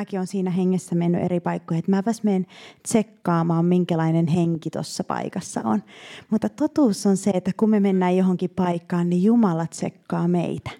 mäkin on siinä hengessä mennyt eri paikkoihin, että mä väs menen tsekkaamaan, minkälainen henki tuossa paikassa on. Mutta totuus on se, että kun me mennään johonkin paikkaan, niin Jumala tsekkaa meitä.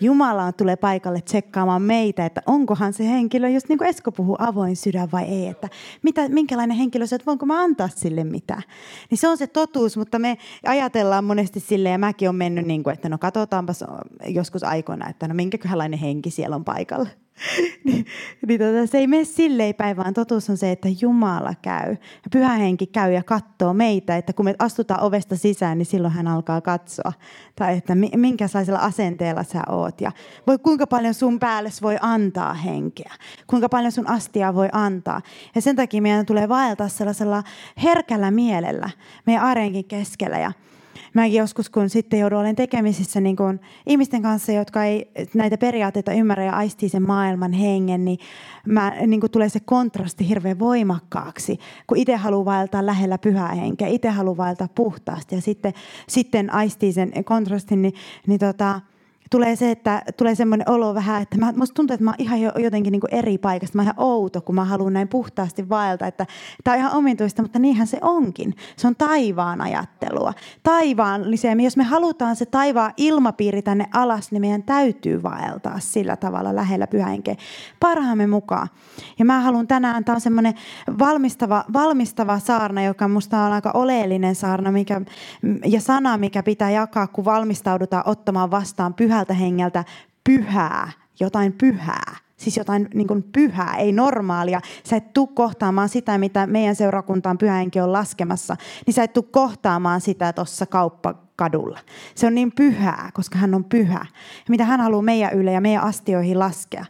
Jumala tulee paikalle tsekkaamaan meitä, että onkohan se henkilö, just niin kuin Esko puhuu, avoin sydän vai ei, että mitä, minkälainen henkilö se, että voinko mä antaa sille mitään. Niin se on se totuus, mutta me ajatellaan monesti silleen, ja mäkin olen mennyt niin kuin, että no katsotaanpas joskus aikoina, että no minkäköhänlainen henki siellä on paikalla. niin, niin tota, se ei mene silleen päin, vaan totuus on se, että Jumala käy. Ja pyhä henki käy ja katsoo meitä, että kun me astutaan ovesta sisään, niin silloin hän alkaa katsoa. Tai että minkälaisella asenteella sä oot. Ja voi, kuinka paljon sun päälle voi antaa henkeä. Kuinka paljon sun astia voi antaa. Ja sen takia meidän tulee vaeltaa sellaisella herkällä mielellä meidän arjenkin keskellä. Ja mäkin joskus, kun sitten joudun olen tekemisissä niin kuin ihmisten kanssa, jotka ei näitä periaatteita ymmärrä ja aistii sen maailman hengen, niin, mä, niin kuin tulee se kontrasti hirveän voimakkaaksi, kun itse haluaa vaeltaa lähellä pyhää henkeä, itse haluaa vaeltaa puhtaasti ja sitten, sitten aistii sen kontrastin, niin, niin tota, tulee se, että tulee semmoinen olo vähän, että mä, musta tuntuu, että mä oon ihan jotenkin niin kuin eri paikasta. Mä oon ihan outo, kun mä haluan näin puhtaasti vaelta. Että tämä on ihan omituista, mutta niinhän se onkin. Se on taivaan ajattelua. Taivaallisia. Jos me halutaan se taivaan ilmapiiri tänne alas, niin meidän täytyy vaeltaa sillä tavalla lähellä pyhäinkeä parhaamme mukaan. Ja mä haluan tänään, tämä on semmoinen valmistava, valmistava saarna, joka musta on aika oleellinen saarna mikä, ja sana, mikä pitää jakaa, kun valmistaudutaan ottamaan vastaan pyhä pyhältä hengeltä pyhää, jotain pyhää. Siis jotain niin kuin pyhää, ei normaalia. Sä et tuu kohtaamaan sitä, mitä meidän seurakuntaan pyhähenki on laskemassa. Niin sä et tuu kohtaamaan sitä tuossa kauppakadulla. Se on niin pyhää, koska hän on pyhä. Ja mitä hän haluaa meidän ylle ja meidän astioihin laskea.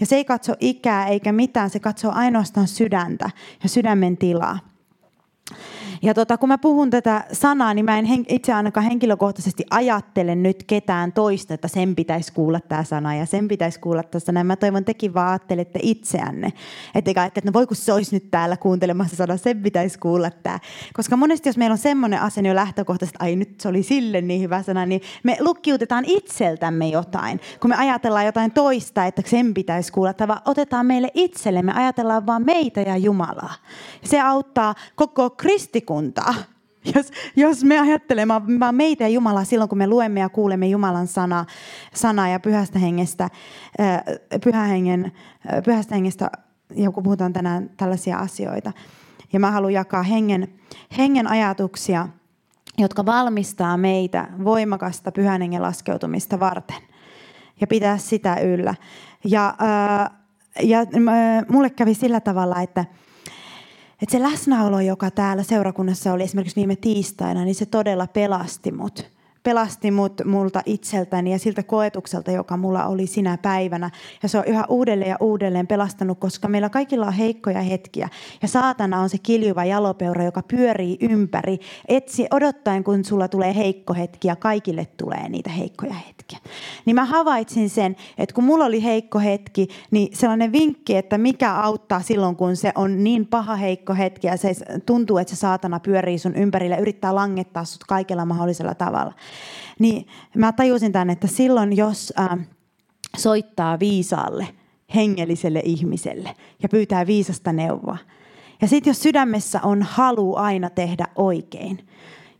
Ja se ei katso ikää eikä mitään, se katsoo ainoastaan sydäntä ja sydämen tilaa. Ja tota, kun mä puhun tätä sanaa, niin mä en hen, itse ainakaan henkilökohtaisesti ajattele nyt ketään toista, että sen pitäisi kuulla tämä sana ja sen pitäisi kuulla tämä sana. Mä toivon tekin vaan ajattelette itseänne. Ettekä että no voi kun se olisi nyt täällä kuuntelemassa sana, sen pitäisi kuulla tämä. Koska monesti jos meillä on semmoinen asenne jo lähtökohtaisesti, että ai nyt se oli sille niin hyvä sana, niin me lukkiutetaan itseltämme jotain. Kun me ajatellaan jotain toista, että sen pitäisi kuulla, vaan otetaan meille itselle. Me ajatellaan vaan meitä ja Jumalaa. Se auttaa koko kristikuntaa seurakuntaa. Jos, jos me ajattelemme vaan meitä ja Jumalaa silloin, kun me luemme ja kuulemme Jumalan sanaa, sanaa ja pyhästä hengestä, pyhä hengen, pyhästä hengestä, ja kun puhutaan tänään tällaisia asioita. Ja mä haluan jakaa hengen, hengen ajatuksia, jotka valmistaa meitä voimakasta pyhän hengen laskeutumista varten. Ja pitää sitä yllä. Ja, ja mulle kävi sillä tavalla, että – että se läsnäolo, joka täällä seurakunnassa oli esimerkiksi viime tiistaina, niin se todella pelasti mut pelasti mut, multa itseltäni ja siltä koetukselta, joka mulla oli sinä päivänä. Ja se on yhä uudelleen ja uudelleen pelastanut, koska meillä kaikilla on heikkoja hetkiä. Ja saatana on se kiljuva jalopeura, joka pyörii ympäri, etsi odottaen, kun sulla tulee heikko hetki ja kaikille tulee niitä heikkoja hetkiä. Niin mä havaitsin sen, että kun mulla oli heikko hetki, niin sellainen vinkki, että mikä auttaa silloin, kun se on niin paha heikko hetki ja se tuntuu, että se saatana pyörii sun ympärille ja yrittää langettaa sut kaikella mahdollisella tavalla niin mä tajusin tämän, että silloin jos soittaa viisaalle, hengelliselle ihmiselle ja pyytää viisasta neuvoa. Ja sitten jos sydämessä on halu aina tehdä oikein,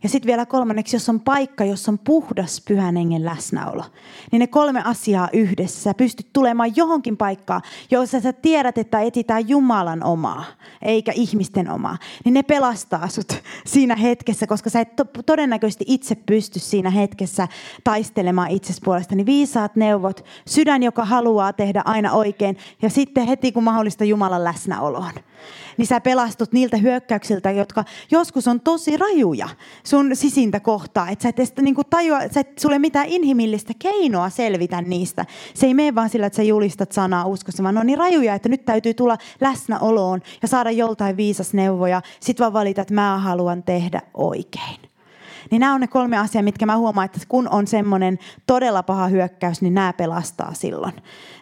ja sitten vielä kolmanneksi, jos on paikka, jossa on puhdas pyhän hengen läsnäolo, niin ne kolme asiaa yhdessä. Sä pystyt tulemaan johonkin paikkaan, jossa sä tiedät, että etsitään Jumalan omaa, eikä ihmisten omaa. Niin ne pelastaa sut siinä hetkessä, koska sä et to- todennäköisesti itse pysty siinä hetkessä taistelemaan itses puolesta. Niin viisaat neuvot, sydän, joka haluaa tehdä aina oikein, ja sitten heti kun mahdollista Jumalan läsnäoloon niin sä pelastut niiltä hyökkäyksiltä, jotka joskus on tosi rajuja sun sisintä kohtaa. Että sä et edes niin tajua, että et sulle mitään inhimillistä keinoa selvitä niistä. Se ei mene vaan sillä, että sä julistat sanaa uskossa, vaan on niin rajuja, että nyt täytyy tulla läsnäoloon ja saada joltain viisas neuvoja. Sitten vaan valita, että mä haluan tehdä oikein. Niin nämä on ne kolme asiaa, mitkä mä huomaan, että kun on semmoinen todella paha hyökkäys, niin nämä pelastaa silloin.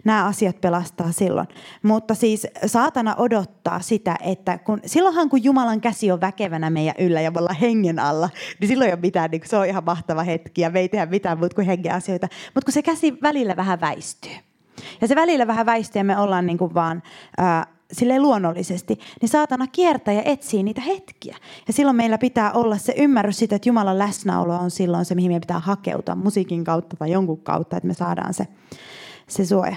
Nämä asiat pelastaa silloin. Mutta siis saatana odottaa sitä, että kun, silloinhan kun Jumalan käsi on väkevänä meidän yllä ja me ollaan hengen alla, niin silloin ei ole mitään, niin se on ihan mahtava hetki ja me ei tehdä mitään muuta kuin hengen asioita. Mutta kun se käsi välillä vähän väistyy, Ja se välillä vähän väistyy ja me ollaan niin kuin vaan ää, silleen luonnollisesti, niin saatana kiertää ja etsii niitä hetkiä. Ja silloin meillä pitää olla se ymmärrys siitä, että Jumalan läsnäolo on silloin se, mihin meidän pitää hakeutua musiikin kautta tai jonkun kautta, että me saadaan se, se suoja.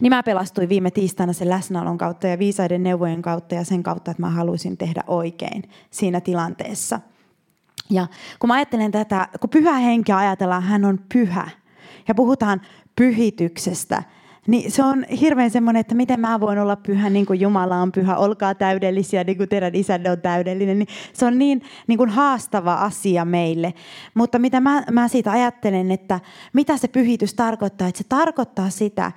Niin mä pelastuin viime tiistaina sen läsnäolon kautta ja viisaiden neuvojen kautta ja sen kautta, että mä halusin tehdä oikein siinä tilanteessa. Ja kun mä ajattelen tätä, kun pyhä henki ajatellaan, hän on pyhä. Ja puhutaan pyhityksestä, niin se on hirveän semmoinen, että miten mä voin olla pyhä niin kuin Jumala on pyhä, olkaa täydellisiä niin kuin teidän isänne on täydellinen. Niin se on niin, niin kuin haastava asia meille. Mutta mitä mä, mä siitä ajattelen, että mitä se pyhitys tarkoittaa, että se tarkoittaa sitä,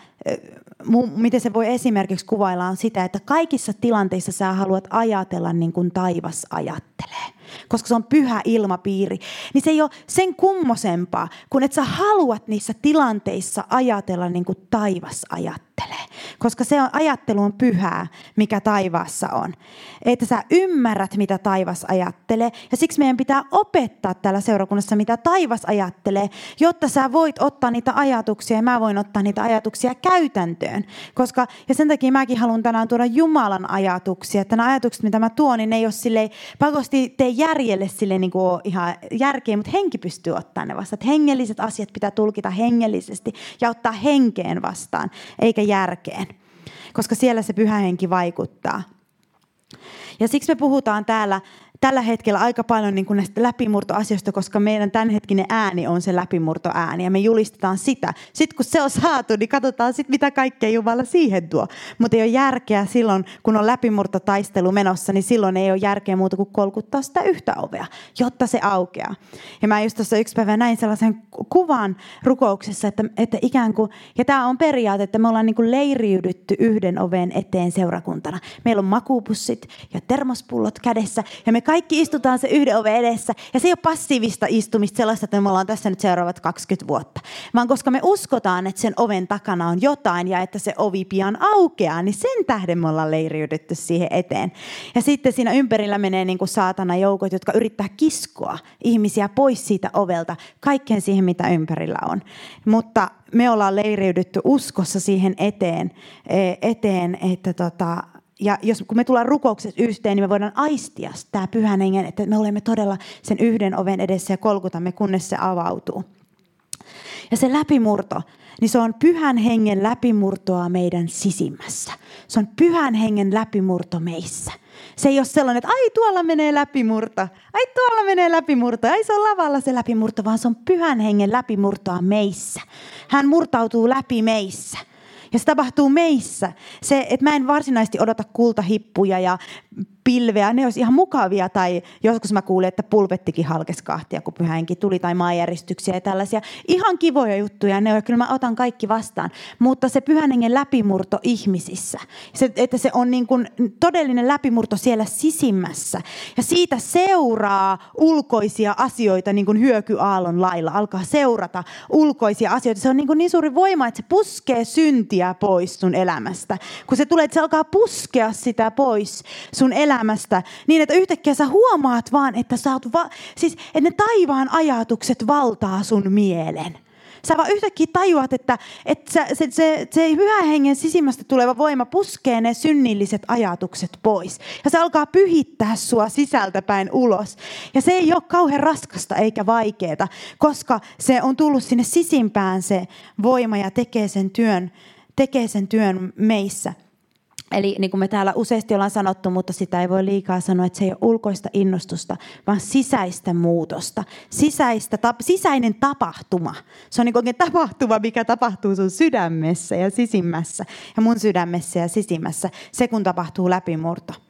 miten se voi esimerkiksi kuvailla on sitä, että kaikissa tilanteissa sä haluat ajatella niin kuin taivas ajattelee koska se on pyhä ilmapiiri, niin se ei ole sen kummosempaa, kun että sä haluat niissä tilanteissa ajatella niin kuin taivas ajattelee ajattelee. Koska se on, ajattelu on pyhää, mikä taivaassa on. Että sä ymmärrät, mitä taivas ajattelee. Ja siksi meidän pitää opettaa täällä seurakunnassa, mitä taivas ajattelee, jotta sä voit ottaa niitä ajatuksia ja mä voin ottaa niitä ajatuksia käytäntöön. Koska, ja sen takia mäkin haluan tänään tuoda Jumalan ajatuksia. Että nämä ajatukset, mitä mä tuon, niin ne ei ole silleen, pakosti tee järjelle sille niin kuin ihan järkeä, mutta henki pystyy ottaa ne vastaan. Että hengelliset asiat pitää tulkita hengellisesti ja ottaa henkeen vastaan, eikä järkeen, koska siellä se pyhä henki vaikuttaa. Ja siksi me puhutaan täällä tällä hetkellä aika paljon niin kuin näistä läpimurtoasioista, koska meidän tämänhetkinen ääni on se läpimurtoääni ja me julistetaan sitä. Sitten kun se on saatu, niin katsotaan sitten, mitä kaikkea Jumala siihen tuo. Mutta ei ole järkeä silloin, kun on läpimurtotaistelu menossa, niin silloin ei ole järkeä muuta kuin kolkuttaa sitä yhtä ovea, jotta se aukeaa. Ja mä just tuossa yksi päivä näin sellaisen kuvan rukouksessa, että, että ikään kuin, ja tämä on periaate, että me ollaan niin kuin leiriydytty yhden oven eteen seurakuntana. Meillä on makupussit ja termospullot kädessä ja me kaikki istutaan se yhden oven edessä. Ja se ei ole passiivista istumista sellaista, että me ollaan tässä nyt seuraavat 20 vuotta. Vaan koska me uskotaan, että sen oven takana on jotain ja että se ovi pian aukeaa, niin sen tähden me ollaan leiriydytty siihen eteen. Ja sitten siinä ympärillä menee niin kuin saatana joukot, jotka yrittää kiskoa ihmisiä pois siitä ovelta, kaikkeen siihen, mitä ympärillä on. Mutta me ollaan leiriydytty uskossa siihen eteen, e, eteen että tota, ja jos, kun me tullaan rukouksessa yhteen, niin me voidaan aistia tämä pyhän hengen, että me olemme todella sen yhden oven edessä ja kolkutamme, kunnes se avautuu. Ja se läpimurto, niin se on pyhän hengen läpimurtoa meidän sisimmässä. Se on pyhän hengen läpimurto meissä. Se ei ole sellainen, että ai tuolla menee läpimurto, ai tuolla menee läpimurto, ai se on lavalla se läpimurto, vaan se on pyhän hengen läpimurtoa meissä. Hän murtautuu läpi meissä. Ja se tapahtuu meissä. Se, että mä en varsinaisesti odota kultahippuja ja pilveä, ne olisi ihan mukavia. Tai joskus mä kuulin, että pulpettikin halkesi kahtia, kun pyhänki tuli, tai maanjäristyksiä ja tällaisia. Ihan kivoja juttuja, ne on, kyllä mä otan kaikki vastaan. Mutta se pyhän hengen läpimurto ihmisissä, se, että se on niin kuin todellinen läpimurto siellä sisimmässä. Ja siitä seuraa ulkoisia asioita niin kuin hyökyaallon lailla. Alkaa seurata ulkoisia asioita. Se on niin, kuin niin suuri voima, että se puskee syntiä pois sun elämästä. Kun se tulee, että se alkaa puskea sitä pois sun elämästä elämästä niin, että yhtäkkiä sä huomaat vaan, että, sä oot va- siis, että ne taivaan ajatukset valtaa sun mielen. Sä vaan yhtäkkiä tajuat, että, että se, se, se, se hyvä hengen sisimmästä tuleva voima puskee ne synnilliset ajatukset pois. Ja se alkaa pyhittää sua sisältäpäin ulos. Ja se ei ole kauhean raskasta eikä vaikeaa, koska se on tullut sinne sisimpään se voima ja tekee sen työn, tekee sen työn meissä. Eli niin kuin me täällä useasti ollaan sanottu, mutta sitä ei voi liikaa sanoa, että se ei ole ulkoista innostusta, vaan sisäistä muutosta. Sisäistä, ta, sisäinen tapahtuma. Se on niin oikein tapahtuma, mikä tapahtuu sun sydämessä ja sisimmässä. Ja mun sydämessä ja sisimmässä. Se kun tapahtuu läpimurto.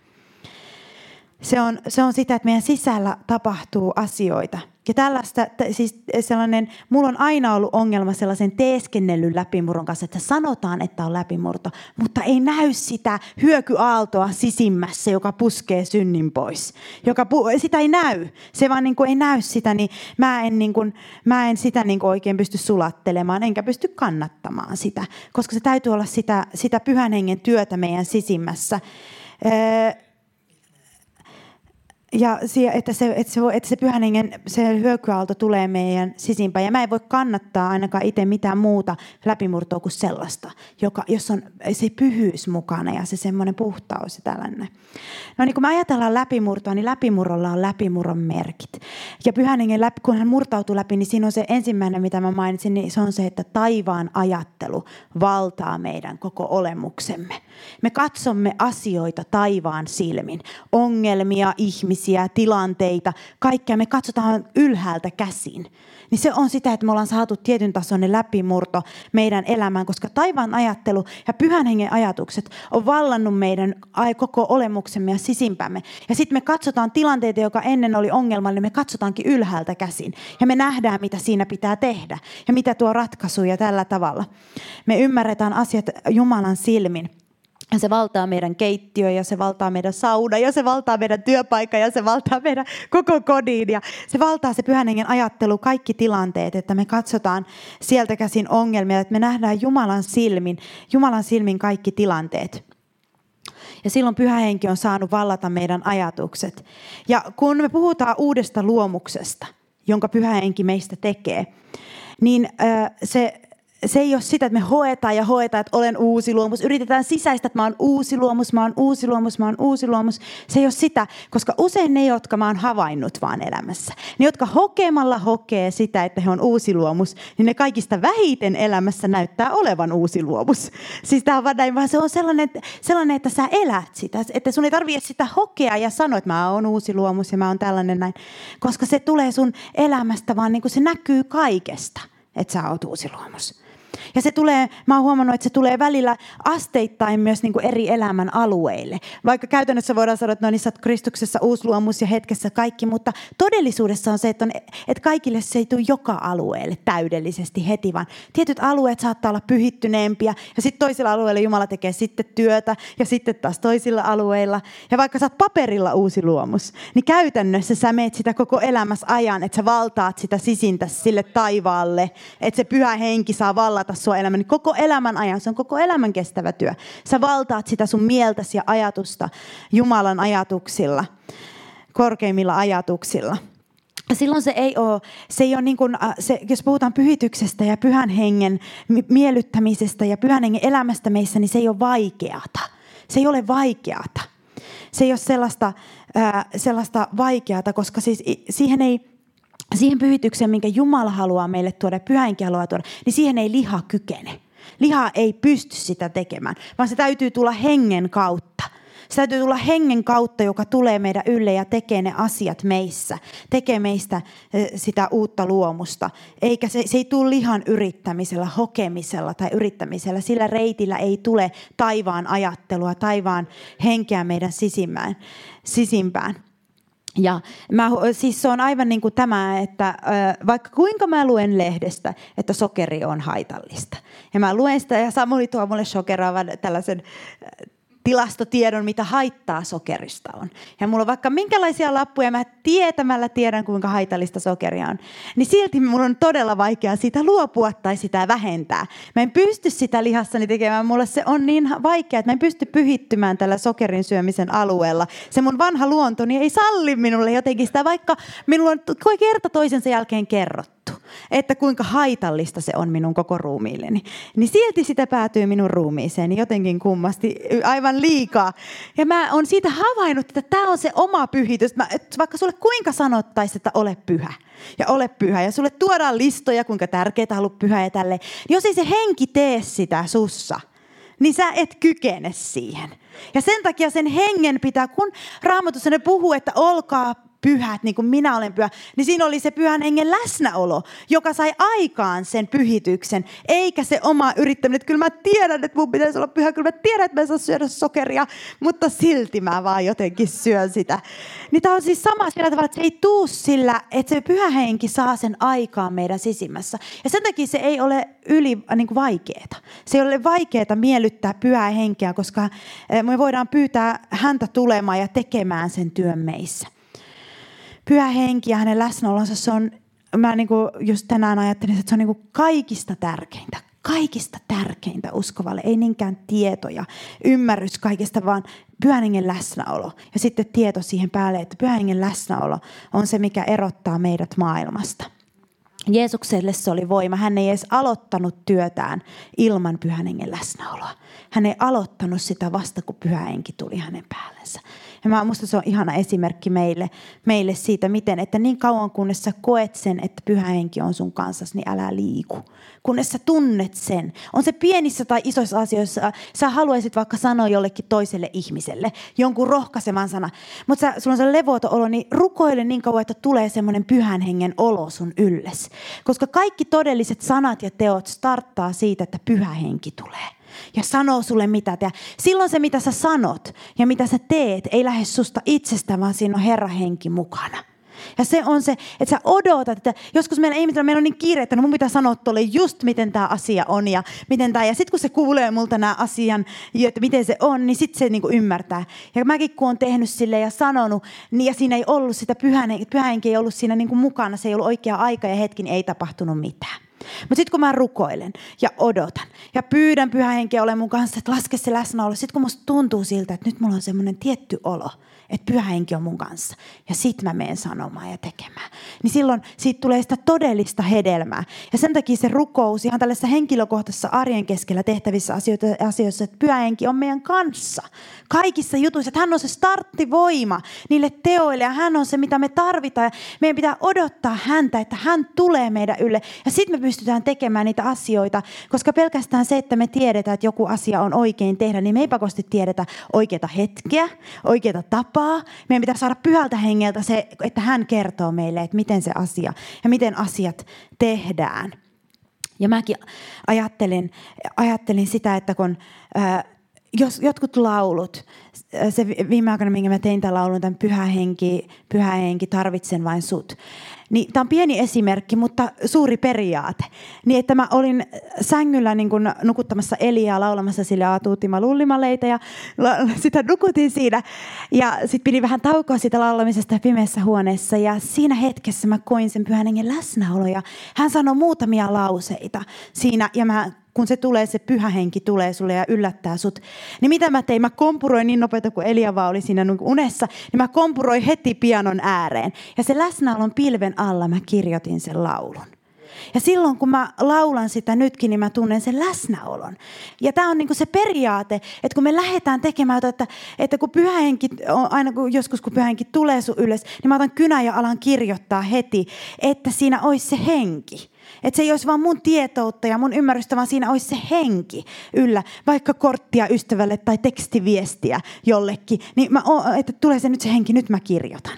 Se on, se on sitä, että meidän sisällä tapahtuu asioita. Ja tällaista, siis sellainen, mulla on aina ollut ongelma sellaisen teeskennellyn läpimurron kanssa, että sanotaan, että on läpimurto, mutta ei näy sitä hyökyaaltoa sisimmässä, joka puskee synnin pois. Joka pu- sitä ei näy. Se vaan niin kuin ei näy sitä, niin mä en, niin kuin, mä en sitä niin kuin oikein pysty sulattelemaan, enkä pysty kannattamaan sitä, koska se täytyy olla sitä, sitä pyhän hengen työtä meidän sisimmässä. Öö, ja että se, että se, että se pyhän hengen se hyökyaalto tulee meidän sisimpään. Ja mä en voi kannattaa ainakaan itse mitään muuta läpimurtoa kuin sellaista, joka, jos on se pyhyys mukana ja se semmoinen puhtaus ja tällainen. No niin kun me ajatellaan läpimurtoa, niin läpimurrolla on läpimurron merkit. Ja pyhän hengen läpi, kun hän murtautuu läpi, niin siinä on se ensimmäinen, mitä mä mainitsin, niin se on se, että taivaan ajattelu valtaa meidän koko olemuksemme. Me katsomme asioita taivaan silmin, ongelmia, ihmisiä, tilanteita, kaikkea me katsotaan ylhäältä käsin. Niin se on sitä, että me ollaan saatu tietyn tasoinen läpimurto meidän elämään, koska taivaan ajattelu ja pyhän hengen ajatukset on vallannut meidän koko olemuksemme ja sisimpämme. Ja sitten me katsotaan tilanteita, joka ennen oli ongelmallinen, me katsotaankin ylhäältä käsin. Ja me nähdään, mitä siinä pitää tehdä ja mitä tuo ratkaisu ja tällä tavalla. Me ymmärretään asiat Jumalan silmin. Ja se valtaa meidän keittiö ja se valtaa meidän sauna ja se valtaa meidän työpaikka ja se valtaa meidän koko kodin. Ja se valtaa se pyhän hengen ajattelu, kaikki tilanteet, että me katsotaan sieltä käsin ongelmia, että me nähdään Jumalan silmin, Jumalan silmin kaikki tilanteet. Ja silloin pyhä henki on saanut vallata meidän ajatukset. Ja kun me puhutaan uudesta luomuksesta, jonka pyhä henki meistä tekee, niin se se ei ole sitä, että me hoetaan ja hoetaan, että olen uusi luomus. Yritetään sisäistä, että mä oon uusi luomus, mä oon uusi luomus, mä oon uusi luomus. Se ei ole sitä, koska usein ne, jotka mä oon havainnut vaan elämässä, ne, jotka hokemalla hokee sitä, että he on uusi luomus, niin ne kaikista vähiten elämässä näyttää olevan uusi luomus. Siis tämä on vaan näin, vaan se on sellainen, sellainen, että sä elät sitä, että sun ei tarvitse sitä hokea ja sanoa, että mä oon uusi luomus ja mä oon tällainen näin, koska se tulee sun elämästä, vaan niin kuin se näkyy kaikesta, että sä oot uusi luomus. Ja se tulee, mä oon huomannut, että se tulee välillä asteittain myös niin kuin eri elämän alueille. Vaikka käytännössä voidaan sanoa, että no niin sä oot Kristuksessa uusi luomus ja hetkessä kaikki, mutta todellisuudessa on se, että, on, että kaikille se ei tule joka alueelle täydellisesti heti, vaan tietyt alueet saattaa olla pyhittyneempiä ja sitten toisilla alueilla Jumala tekee sitten työtä ja sitten taas toisilla alueilla. Ja vaikka sä oot paperilla uusi luomus, niin käytännössä sä meet sitä koko elämässä ajan, että sä valtaat sitä sisintä sille taivaalle, että se pyhä henki saa vallata sua elämän, niin koko elämän ajan. Se on koko elämän kestävä työ. Sä valtaat sitä sun mieltäsi ja ajatusta Jumalan ajatuksilla, korkeimmilla ajatuksilla. Ja silloin se ei ole, se ei ole niin kuin, äh, se, jos puhutaan pyhityksestä ja pyhän hengen miellyttämisestä ja pyhän hengen elämästä meissä, niin se ei ole vaikeata. Se ei ole vaikeata. Se ei ole sellaista, äh, sellaista vaikeata, koska siis siihen ei, siihen pyhitykseen, minkä Jumala haluaa meille tuoda, pyhäinkin haluaa tuoda, niin siihen ei liha kykene. Liha ei pysty sitä tekemään, vaan se täytyy tulla hengen kautta. Se täytyy tulla hengen kautta, joka tulee meidän ylle ja tekee ne asiat meissä. Tekee meistä eh, sitä uutta luomusta. Eikä se, se ei tule lihan yrittämisellä, hokemisella tai yrittämisellä. Sillä reitillä ei tule taivaan ajattelua, taivaan henkeä meidän sisimpään. sisimpään. Ja mä, siis se on aivan niin kuin tämä, että vaikka kuinka mä luen lehdestä, että sokeri on haitallista. Ja mä luen sitä ja Samuli tuo mulle shokeraavan tällaisen tilastotiedon, mitä haittaa sokerista on. Ja mulla on vaikka minkälaisia lappuja, mä tietämällä tiedän, kuinka haitallista sokeria on. Niin silti mulla on todella vaikea sitä luopua tai sitä vähentää. Mä en pysty sitä lihassani tekemään. Mulle se on niin vaikea, että mä en pysty pyhittymään tällä sokerin syömisen alueella. Se mun vanha luontoni ei salli minulle jotenkin sitä, vaikka minulla on kerta toisensa jälkeen kerrottu että kuinka haitallista se on minun koko ruumiilleni. Niin silti sitä päätyy minun ruumiiseen jotenkin kummasti aivan liikaa. Ja mä oon siitä havainnut, että tämä on se oma pyhitys. Mä, vaikka sulle kuinka sanottaisiin, että ole pyhä ja ole pyhä. Ja sulle tuodaan listoja, kuinka tärkeää ollut pyhä ja tälle. Jos ei se henki tee sitä sussa, niin sä et kykene siihen. Ja sen takia sen hengen pitää, kun Raamatussa ne puhuu, että olkaa pyhät, niin kuin minä olen pyhä, niin siinä oli se pyhän hengen läsnäolo, joka sai aikaan sen pyhityksen, eikä se oma yrittäminen. Että kyllä mä tiedän, että mun pitäisi olla pyhä, kyllä mä tiedän, että mä en saa syödä sokeria, mutta silti mä vaan jotenkin syön sitä. Niin tämä on siis sama sillä tavalla, että se ei tuu sillä, että se pyhä henki saa sen aikaan meidän sisimmässä. Ja sen takia se ei ole yli niin kuin vaikeeta. Se ei ole vaikeaa miellyttää pyhää henkeä, koska eh, me voidaan pyytää häntä tulemaan ja tekemään sen työn meissä pyhä henki ja hänen läsnäolonsa, se on, mä niin kuin just tänään ajattelin, että se on niin kuin kaikista tärkeintä. kaikista tärkeintä uskovalle. Ei niinkään tietoja, ymmärrys kaikesta, vaan pyhän hengen läsnäolo. Ja sitten tieto siihen päälle, että pyhän hengen läsnäolo on se, mikä erottaa meidät maailmasta. Jeesukselle se oli voima. Hän ei edes aloittanut työtään ilman pyhän hengen läsnäoloa. Hän ei aloittanut sitä vasta, kun pyhä henki tuli hänen päällensä. Ja mä, musta se on ihana esimerkki meille, meille siitä, miten, että niin kauan kunnes sä koet sen, että pyhä henki on sun kanssasi, niin älä liiku. Kunnes sä tunnet sen. On se pienissä tai isoissa asioissa, sä haluaisit vaikka sanoa jollekin toiselle ihmiselle jonkun rohkaiseman sana, mutta sulla on se levoton olo, niin rukoile niin kauan, että tulee semmoinen pyhän hengen olo sun ylles. Koska kaikki todelliset sanat ja teot starttaa siitä, että pyhä henki tulee ja sanoo sulle mitä tehdä. Silloin se, mitä sä sanot ja mitä sä teet, ei lähde susta itsestä, vaan siinä on Herra henki mukana. Ja se on se, että sä odotat, että joskus meillä ihmisillä meillä on niin kiire, että no mun pitää sanoa tuolle just miten tämä asia on ja miten tämä. Ja sitten kun se kuulee multa nämä asian, että miten se on, niin sitten se niinku ymmärtää. Ja mäkin kun on tehnyt sille ja sanonut, niin ja siinä ei ollut sitä pyhän, pyhänkin ei ollut siinä niinku mukana, se ei ollut oikea aika ja hetki, niin ei tapahtunut mitään. Mutta sitten kun mä rukoilen ja odotan ja pyydän pyhä henkeä olemaan mun kanssa, että laske se läsnäolo. Sitten kun musta tuntuu siltä, että nyt mulla on semmoinen tietty olo, että pyhä henki on mun kanssa. Ja sit mä menen sanomaan ja tekemään. Niin silloin siitä tulee sitä todellista hedelmää. Ja sen takia se rukous ihan tällaisessa henkilökohtaisessa arjen keskellä tehtävissä asioissa, että pyhä henki on meidän kanssa. Kaikissa jutuissa, että hän on se starttivoima niille teoille ja hän on se, mitä me tarvitaan. Meidän pitää odottaa häntä, että hän tulee meidän ylle. Ja sitten me pystytään tekemään niitä asioita, koska pelkästään se, että me tiedetään, että joku asia on oikein tehdä, niin me ei pakosti tiedetä oikeita hetkeä, oikeita tapaa tapaa. Meidän pitää saada pyhältä hengeltä se, että hän kertoo meille, että miten se asia ja miten asiat tehdään. Ja mäkin ajattelin, ajattelin sitä, että kun äh, jos jotkut laulut, se viime aikoina, minkä mä tein tämän laulun, tämän pyhä henki, pyhä henki, tarvitsen vain sut. Niin, tämä on pieni esimerkki, mutta suuri periaate. Niin, että mä olin sängyllä niin kun nukuttamassa Eliaa laulamassa sille aatuutima lullimaleita ja la, sitä nukutin siinä. Ja sitten pidin vähän taukoa siitä laulamisesta pimeässä huoneessa ja siinä hetkessä mä koin sen pyhän hengen läsnäolo ja hän sanoi muutamia lauseita siinä ja mä kun se tulee, se pyhä henki tulee sulle ja yllättää sut. Niin mitä mä tein? Mä kompuroin niin nopeita kuin Eliava oli siinä unessa, niin mä kompuroin heti pianon ääreen. Ja se läsnäolon pilven alla mä kirjoitin sen laulun. Ja silloin kun mä laulan sitä nytkin, niin mä tunnen sen läsnäolon. Ja tämä on niinku se periaate, että kun me lähdetään tekemään, että, että kun pyhähenki, aina kun joskus kun pyhähenki tulee sun ylös, niin mä otan kynän ja alan kirjoittaa heti, että siinä olisi se henki. Että se ei olisi vaan mun tietoutta ja mun ymmärrystä, vaan siinä olisi se henki yllä. Vaikka korttia ystävälle tai tekstiviestiä jollekin. Niin mä, että tulee se nyt se henki, nyt mä kirjoitan.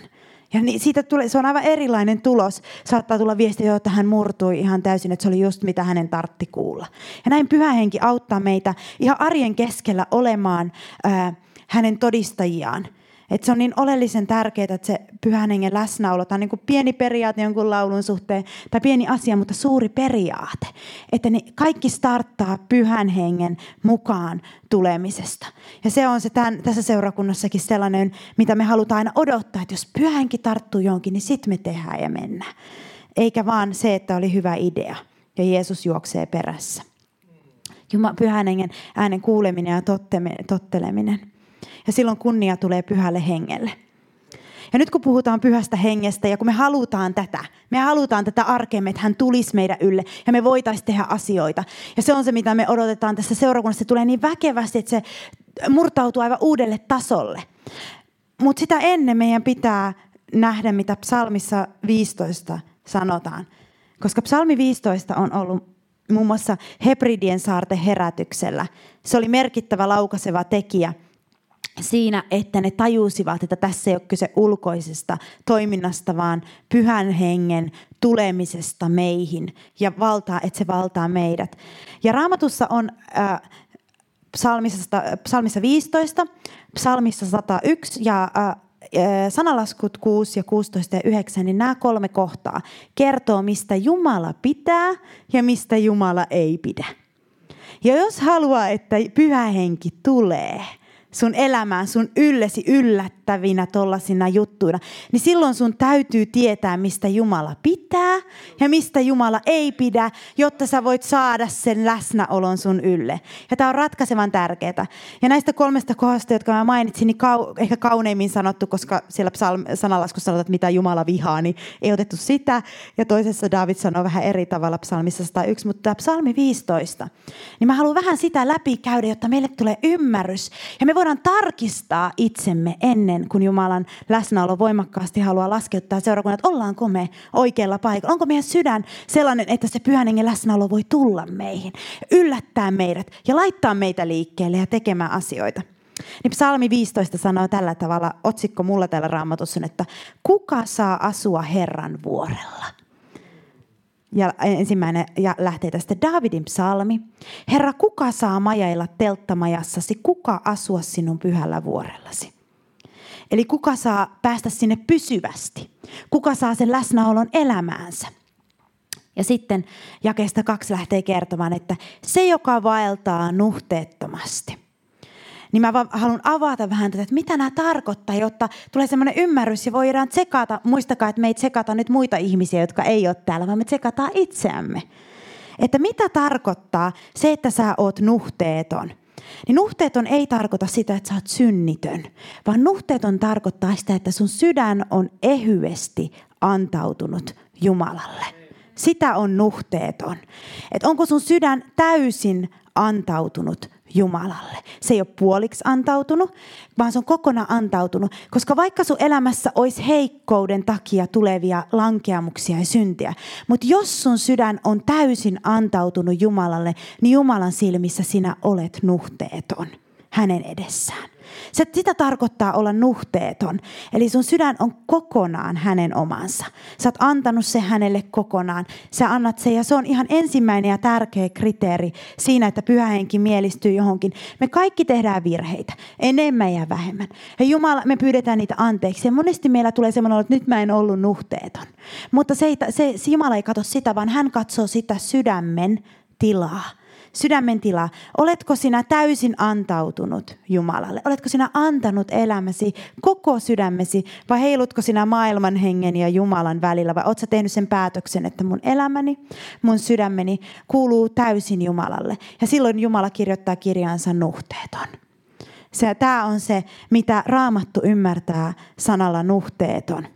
Ja niin siitä tulee, se on aivan erilainen tulos. Saattaa tulla viesti, että hän murtui ihan täysin, että se oli just mitä hänen tartti kuulla. Ja näin pyhä henki auttaa meitä ihan arjen keskellä olemaan ää, hänen todistajiaan – et se on niin oleellisen tärkeää, että se pyhän hengen läsnäolo, on niin pieni periaate jonkun laulun suhteen, tai pieni asia, mutta suuri periaate. Että ne kaikki starttaa pyhän hengen mukaan tulemisesta. Ja se on se tämän, tässä seurakunnassakin sellainen, mitä me halutaan aina odottaa, että jos pyhänki tarttuu jonkin, niin sitten me tehdään ja mennään. Eikä vaan se, että oli hyvä idea ja Jeesus juoksee perässä. Jumala, pyhän hengen äänen kuuleminen ja totteleminen. Ja silloin kunnia tulee pyhälle hengelle. Ja nyt kun puhutaan pyhästä hengestä ja kun me halutaan tätä, me halutaan tätä arkemme, että hän tulisi meidän ylle ja me voitaisiin tehdä asioita. Ja se on se, mitä me odotetaan tässä seurakunnassa. Se tulee niin väkevästi, että se murtautuu aivan uudelle tasolle. Mutta sitä ennen meidän pitää nähdä, mitä psalmissa 15 sanotaan. Koska psalmi 15 on ollut muun muassa Hebridien saarten herätyksellä. Se oli merkittävä laukaseva tekijä – siinä, että ne tajusivat, että tässä ei ole kyse ulkoisesta toiminnasta, vaan pyhän hengen tulemisesta meihin ja valtaa, että se valtaa meidät. Ja raamatussa on äh, psalmissa, psalmissa 15, psalmissa 101 ja äh, sanalaskut 6 ja 16 ja 9, niin nämä kolme kohtaa kertoo, mistä Jumala pitää ja mistä Jumala ei pidä. Ja jos haluaa, että pyhä henki tulee – sun elämään, sun yllesi yllättävinä tollasina juttuina, niin silloin sun täytyy tietää, mistä Jumala pitää ja mistä Jumala ei pidä, jotta sä voit saada sen läsnäolon sun ylle. Ja tämä on ratkaisevan tärkeää. Ja näistä kolmesta kohdasta, jotka mä mainitsin, niin kau- ehkä kauneimmin sanottu, koska siellä psalm- sanalaskussa sanotaan, että mitä Jumala vihaa, niin ei otettu sitä. Ja toisessa David sanoo vähän eri tavalla psalmissa 101, mutta tämä psalmi 15, niin mä haluan vähän sitä läpi käydä, jotta meille tulee ymmärrys. Ja me voidaan tarkistaa itsemme ennen kuin Jumalan läsnäolo voimakkaasti haluaa laskeuttaa seurakunnan, että ollaanko me oikealla paikalla. Onko meidän sydän sellainen, että se pyhän hengen läsnäolo voi tulla meihin, yllättää meidät ja laittaa meitä liikkeelle ja tekemään asioita. Niin psalmi 15 sanoo tällä tavalla, otsikko mulla täällä raamatussa, että kuka saa asua Herran vuorella? Ja ensimmäinen ja lähtee tästä Davidin psalmi. Herra, kuka saa majailla telttamajassasi? Kuka asua sinun pyhällä vuorellasi? Eli kuka saa päästä sinne pysyvästi? Kuka saa sen läsnäolon elämäänsä? Ja sitten jakeesta kaksi lähtee kertomaan, että se, joka vaeltaa nuhteettomasti – niin mä haluan avata vähän tätä, että mitä nämä tarkoittaa, jotta tulee semmoinen ymmärrys ja voidaan tsekata. Muistakaa, että me ei tsekata nyt muita ihmisiä, jotka ei ole täällä, vaan me tsekataan itseämme. Että mitä tarkoittaa se, että sä oot nuhteeton. Niin nuhteeton ei tarkoita sitä, että sä oot synnitön, vaan nuhteeton tarkoittaa sitä, että sun sydän on ehyesti antautunut Jumalalle. Sitä on nuhteeton. Että onko sun sydän täysin antautunut Jumalalle. Se ei ole puoliksi antautunut, vaan se on kokonaan antautunut. Koska vaikka sun elämässä olisi heikkouden takia tulevia lankeamuksia ja syntiä, mutta jos sun sydän on täysin antautunut Jumalalle, niin Jumalan silmissä sinä olet nuhteeton hänen edessään. Se, sitä tarkoittaa olla nuhteeton. Eli sun sydän on kokonaan hänen omansa. Sä oot antanut se hänelle kokonaan. Sä annat se ja se on ihan ensimmäinen ja tärkeä kriteeri siinä, että pyhä henki mielistyy johonkin. Me kaikki tehdään virheitä, enemmän ja vähemmän. Ja Jumala, me pyydetään niitä anteeksi. Ja monesti meillä tulee semmoinen, että nyt mä en ollut nuhteeton. Mutta se, ei, se, se Jumala ei katso sitä, vaan hän katsoo sitä sydämen tilaa sydämen tila. Oletko sinä täysin antautunut Jumalalle? Oletko sinä antanut elämäsi koko sydämesi vai heilutko sinä maailman hengen ja Jumalan välillä vai oletko tehnyt sen päätöksen, että mun elämäni, mun sydämeni kuuluu täysin Jumalalle. Ja silloin Jumala kirjoittaa kirjaansa nuhteeton. Se, tämä on se, mitä Raamattu ymmärtää sanalla nuhteeton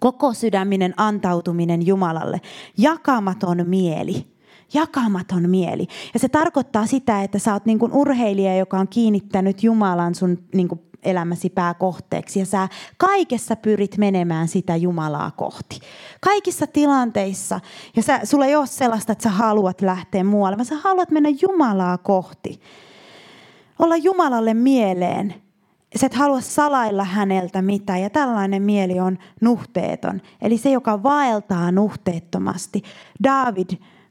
koko sydäminen antautuminen Jumalalle, jakamaton mieli, jakamaton mieli. Ja se tarkoittaa sitä, että sä oot niin kuin urheilija, joka on kiinnittänyt Jumalan sun niin kuin elämäsi pääkohteeksi ja sä kaikessa pyrit menemään sitä Jumalaa kohti. Kaikissa tilanteissa. Ja sä, sulla ei ole sellaista, että sä haluat lähteä muualle, vaan sä haluat mennä Jumalaa kohti. Olla Jumalalle mieleen. Sä et halua salailla häneltä mitään ja tällainen mieli on nuhteeton. Eli se, joka vaeltaa nuhteettomasti. David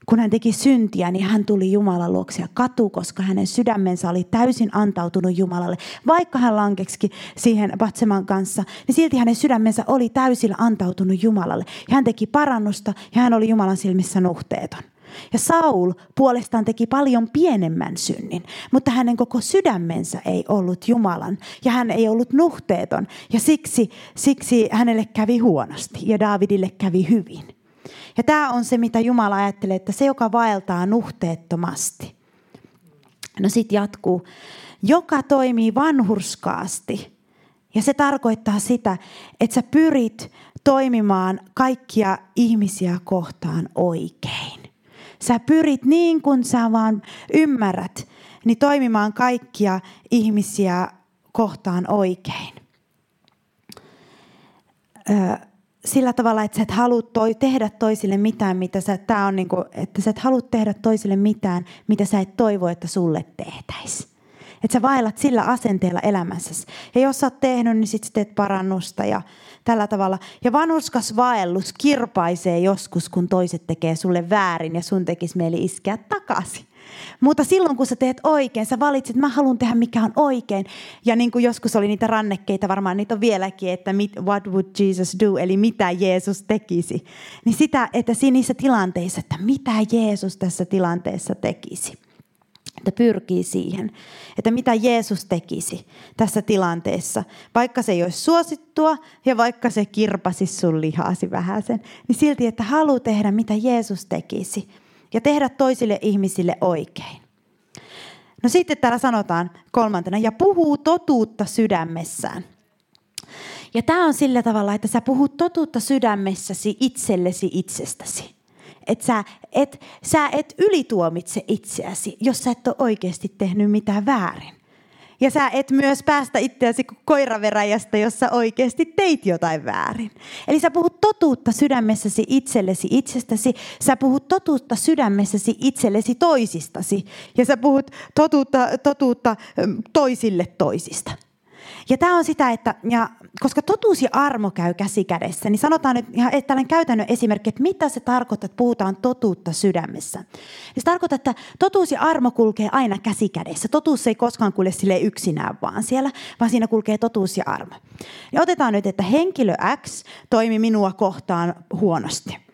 kun hän teki syntiä, niin hän tuli Jumalan luokse ja katu, koska hänen sydämensä oli täysin antautunut Jumalalle. Vaikka hän lankeksikin siihen Batseman kanssa, niin silti hänen sydämensä oli täysin antautunut Jumalalle. Ja hän teki parannusta ja hän oli Jumalan silmissä nuhteeton. Ja Saul puolestaan teki paljon pienemmän synnin, mutta hänen koko sydämensä ei ollut Jumalan ja hän ei ollut nuhteeton. Ja siksi, siksi hänelle kävi huonosti ja Davidille kävi hyvin. Ja tämä on se, mitä Jumala ajattelee, että se, joka vaeltaa nuhteettomasti. No sitten jatkuu. Joka toimii vanhurskaasti. Ja se tarkoittaa sitä, että sä pyrit toimimaan kaikkia ihmisiä kohtaan oikein. Sä pyrit niin kuin sä vaan ymmärrät, niin toimimaan kaikkia ihmisiä kohtaan oikein. Öö, sillä tavalla, että sä et halua toi, tehdä toisille mitään, mitä sä, tää on niinku, että sä et halua tehdä toisille mitään, mitä sä et toivo, että sulle tehtäisi. Että sä vaellat sillä asenteella elämässäsi. Ja jos sä oot tehnyt, niin sit sä teet parannusta ja tällä tavalla. Ja vanhuskas vaellus kirpaisee joskus, kun toiset tekee sulle väärin ja sun tekisi mieli iskeä takaisin. Mutta silloin, kun sä teet oikein, sä valitset, mä haluan tehdä mikä on oikein. Ja niin kuin joskus oli niitä rannekkeita, varmaan niitä on vieläkin, että what would Jesus do, eli mitä Jeesus tekisi. Niin sitä, että niissä tilanteissa, että mitä Jeesus tässä tilanteessa tekisi. että pyrkii siihen, että mitä Jeesus tekisi tässä tilanteessa. Vaikka se ei olisi suosittua ja vaikka se kirpasi sun lihasi vähäsen, niin silti, että haluaa tehdä mitä Jeesus tekisi ja tehdä toisille ihmisille oikein. No sitten täällä sanotaan kolmantena, ja puhuu totuutta sydämessään. Ja tämä on sillä tavalla, että sä puhut totuutta sydämessäsi itsellesi itsestäsi että sä et, sä et ylituomitse itseäsi, jos sä et ole oikeasti tehnyt mitään väärin. Ja sä et myös päästä itseäsi koiraveräjästä, jos sä oikeasti teit jotain väärin. Eli sä puhut totuutta sydämessäsi itsellesi itsestäsi. Sä puhut totuutta sydämessäsi itsellesi toisistasi. Ja sä puhut totuutta, totuutta toisille toisista. Ja tämä on sitä, että ja koska totuus ja armo käy käsi kädessä, niin sanotaan nyt ihan tällainen käytännön esimerkki, että mitä se tarkoittaa, että puhutaan totuutta sydämessä. Niin se tarkoittaa, että totuus ja armo kulkee aina käsi kädessä. Totuus ei koskaan kulje sille yksinään vaan siellä, vaan siinä kulkee totuus ja armo. Ja otetaan nyt, että henkilö X toimi minua kohtaan huonosti.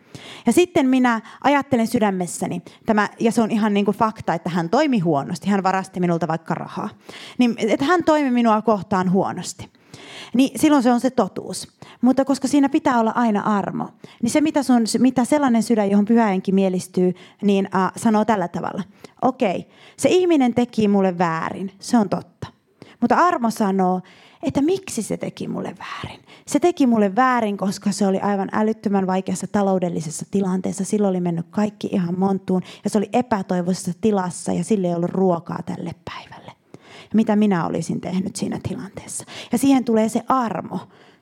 Ja sitten minä ajattelen sydämessäni, tämä, ja se on ihan niin kuin fakta, että hän toimi huonosti. Hän varasti minulta vaikka rahaa. Niin, että hän toimi minua kohtaan huonosti. Niin silloin se on se totuus. Mutta koska siinä pitää olla aina armo, niin se mitä, sun, mitä sellainen sydän, johon pyhäenki mielistyy, niin äh, sanoo tällä tavalla. Okei, se ihminen teki mulle väärin, se on totta. Mutta armo sanoo, että miksi se teki mulle väärin. Se teki mulle väärin, koska se oli aivan älyttömän vaikeassa taloudellisessa tilanteessa. Silloin oli mennyt kaikki ihan montuun ja se oli epätoivoisessa tilassa ja sille ei ollut ruokaa tälle päivälle. Ja mitä minä olisin tehnyt siinä tilanteessa. Ja siihen tulee se armo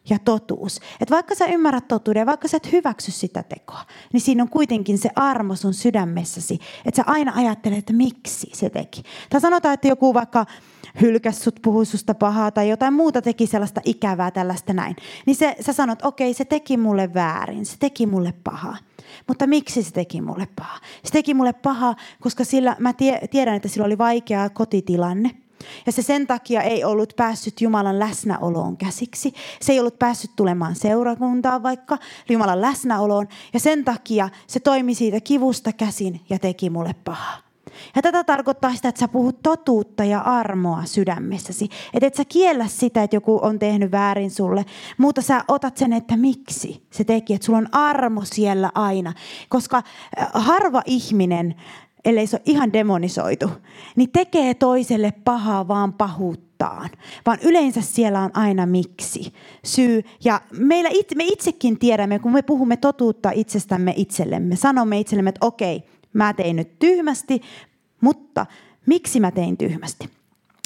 ja totuus. Että vaikka sä ymmärrät totuuden, vaikka sä et hyväksy sitä tekoa, niin siinä on kuitenkin se armo sun sydämessäsi. Että sä aina ajattelet, että miksi se teki. Tai sanotaan, että joku vaikka hylkäs sut, puhui susta pahaa tai jotain muuta teki sellaista ikävää tällaista näin. Niin se, sä sanot, okei, se teki mulle väärin, se teki mulle pahaa. Mutta miksi se teki mulle pahaa? Se teki mulle pahaa, koska sillä, mä tiedän, että sillä oli vaikea kotitilanne. Ja se sen takia ei ollut päässyt Jumalan läsnäoloon käsiksi. Se ei ollut päässyt tulemaan seurakuntaan vaikka Jumalan läsnäoloon. Ja sen takia se toimi siitä kivusta käsin ja teki mulle pahaa. Ja tätä tarkoittaa sitä, että sä puhut totuutta ja armoa sydämessäsi. Että et sä kiellä sitä, että joku on tehnyt väärin sulle, mutta sä otat sen, että miksi se teki. Että sulla on armo siellä aina. Koska äh, harva ihminen, ellei se ole ihan demonisoitu, niin tekee toiselle pahaa vaan pahuuttaan. Vaan yleensä siellä on aina miksi, syy. Ja meillä itse, me itsekin tiedämme, kun me puhumme totuutta itsestämme itsellemme, sanomme itsellemme, että okei, mä tein nyt tyhmästi, mutta miksi mä tein tyhmästi?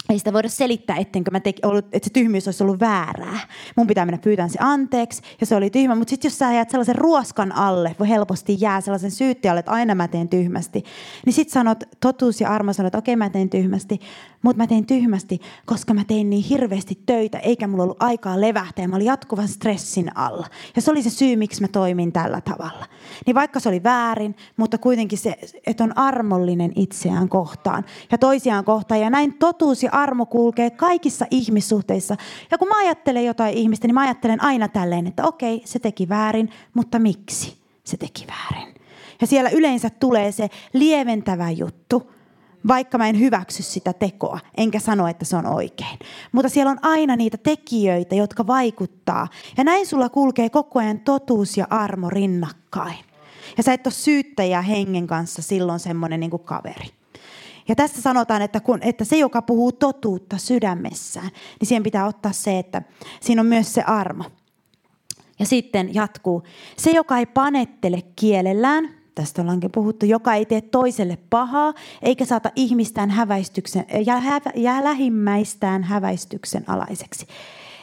Ei sitä voida selittää, ettenkö mä teki, ollut, että se tyhmyys olisi ollut väärää. Mun pitää mennä pyytään se anteeksi ja se oli tyhmä. Mutta sitten jos sä jäät sellaisen ruoskan alle, voi helposti jää sellaisen syyttäjälle, että aina mä teen tyhmästi. Niin sitten sanot, totuus ja armo sanot, että okei okay, mä teen tyhmästi. Mutta mä tein tyhmästi, koska mä tein niin hirveästi töitä, eikä mulla ollut aikaa levähtää. Mä olin jatkuvan stressin alla. Ja se oli se syy, miksi mä toimin tällä tavalla. Niin vaikka se oli väärin, mutta kuitenkin se, että on armollinen itseään kohtaan ja toisiaan kohtaan. Ja näin totuus ja armo kulkee kaikissa ihmissuhteissa. Ja kun mä ajattelen jotain ihmistä, niin mä ajattelen aina tälleen, että okei, se teki väärin, mutta miksi se teki väärin? Ja siellä yleensä tulee se lieventävä juttu, vaikka mä en hyväksy sitä tekoa, enkä sano, että se on oikein. Mutta siellä on aina niitä tekijöitä, jotka vaikuttaa. Ja näin sulla kulkee koko ajan totuus ja armo rinnakkain. Ja sä et ole syyttäjä hengen kanssa silloin semmoinen niin kaveri. Ja tässä sanotaan, että, kun, että se, joka puhuu totuutta sydämessään, niin siihen pitää ottaa se, että siinä on myös se armo. Ja sitten jatkuu. Se, joka ei panettele kielellään, tästä ollaankin puhuttu, joka ei tee toiselle pahaa, eikä saata ihmistään häväistyksen, ja, hä, ja lähimmäistään häväistyksen alaiseksi.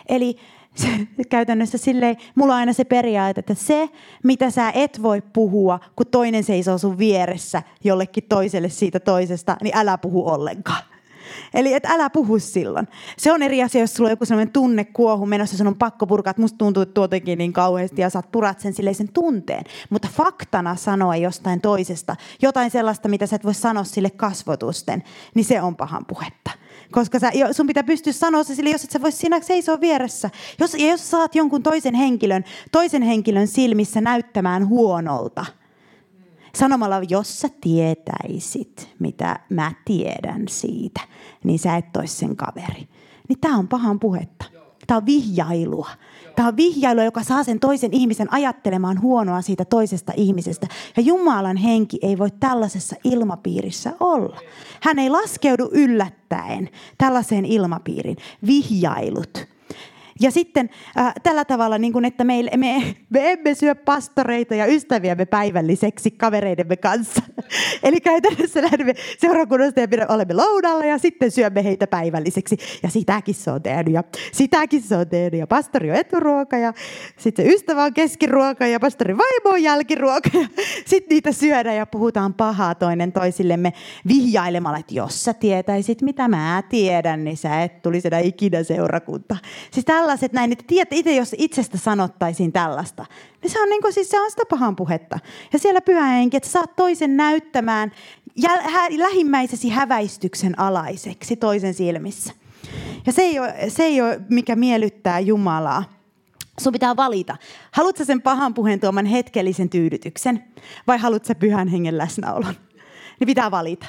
Eli se, käytännössä silleen, mulla on aina se periaate, että se, mitä sä et voi puhua, kun toinen seisoo sun vieressä jollekin toiselle siitä toisesta, niin älä puhu ollenkaan. Eli et älä puhu silloin. Se on eri asia, jos sulla on joku sellainen tunne kuohu menossa, sun on pakko purkaa, että musta tuntuu tuotenkin niin kauheasti ja saat purat sen sen tunteen. Mutta faktana sanoa jostain toisesta, jotain sellaista, mitä sä et voi sanoa sille kasvotusten, niin se on pahan puhetta. Koska sä, sun pitää pystyä sanoa se sille, jos et sä vois siinä seisoa vieressä. Jos, ja jos saat jonkun toisen henkilön, toisen henkilön silmissä näyttämään huonolta, Sanomalla, jos sä tietäisit, mitä mä tiedän siitä, niin sä et ois sen kaveri. Niin tämä on pahan puhetta. Tämä on vihjailua. Tämä on vihjailua, joka saa sen toisen ihmisen ajattelemaan huonoa siitä toisesta ihmisestä. Ja Jumalan henki ei voi tällaisessa ilmapiirissä olla. Hän ei laskeudu yllättäen tällaiseen ilmapiirin. Vihjailut ja sitten äh, tällä tavalla, niin kuin, että me, me, me emme syö pastoreita ja ystäviämme päivälliseksi kavereidemme kanssa. Eli käytännössä lähdemme seurakunnasta ja olemme lounalla ja sitten syömme heitä päivälliseksi. Ja sitäkin se on tehnyt ja sitäkin se on tehnyt. Ja pastori on eturuoka ja sitten ystävä on keskiruoka ja pastori vaimo on jälkiruoka. Ja sitten niitä syödään ja puhutaan pahaa toinen toisillemme vihjailemalla, että jos sä tietäisit mitä mä tiedän, niin sä et tulisi enää ikinä seurakunta. Siis tällaiset näin, että tiedätte itse, jos itsestä sanottaisiin tällaista, niin se on, niin kuin, siis se on sitä pahan puhetta. Ja siellä pyhä henki, että saat toisen näyttämään jäl, hä, lähimmäisesi häväistyksen alaiseksi toisen silmissä. Ja se ei ole, se ei ole mikä miellyttää Jumalaa. Sun pitää valita. Haluatko sen pahan puheen tuoman hetkellisen tyydytyksen vai haluatko pyhän hengen läsnäolon? Niin pitää valita.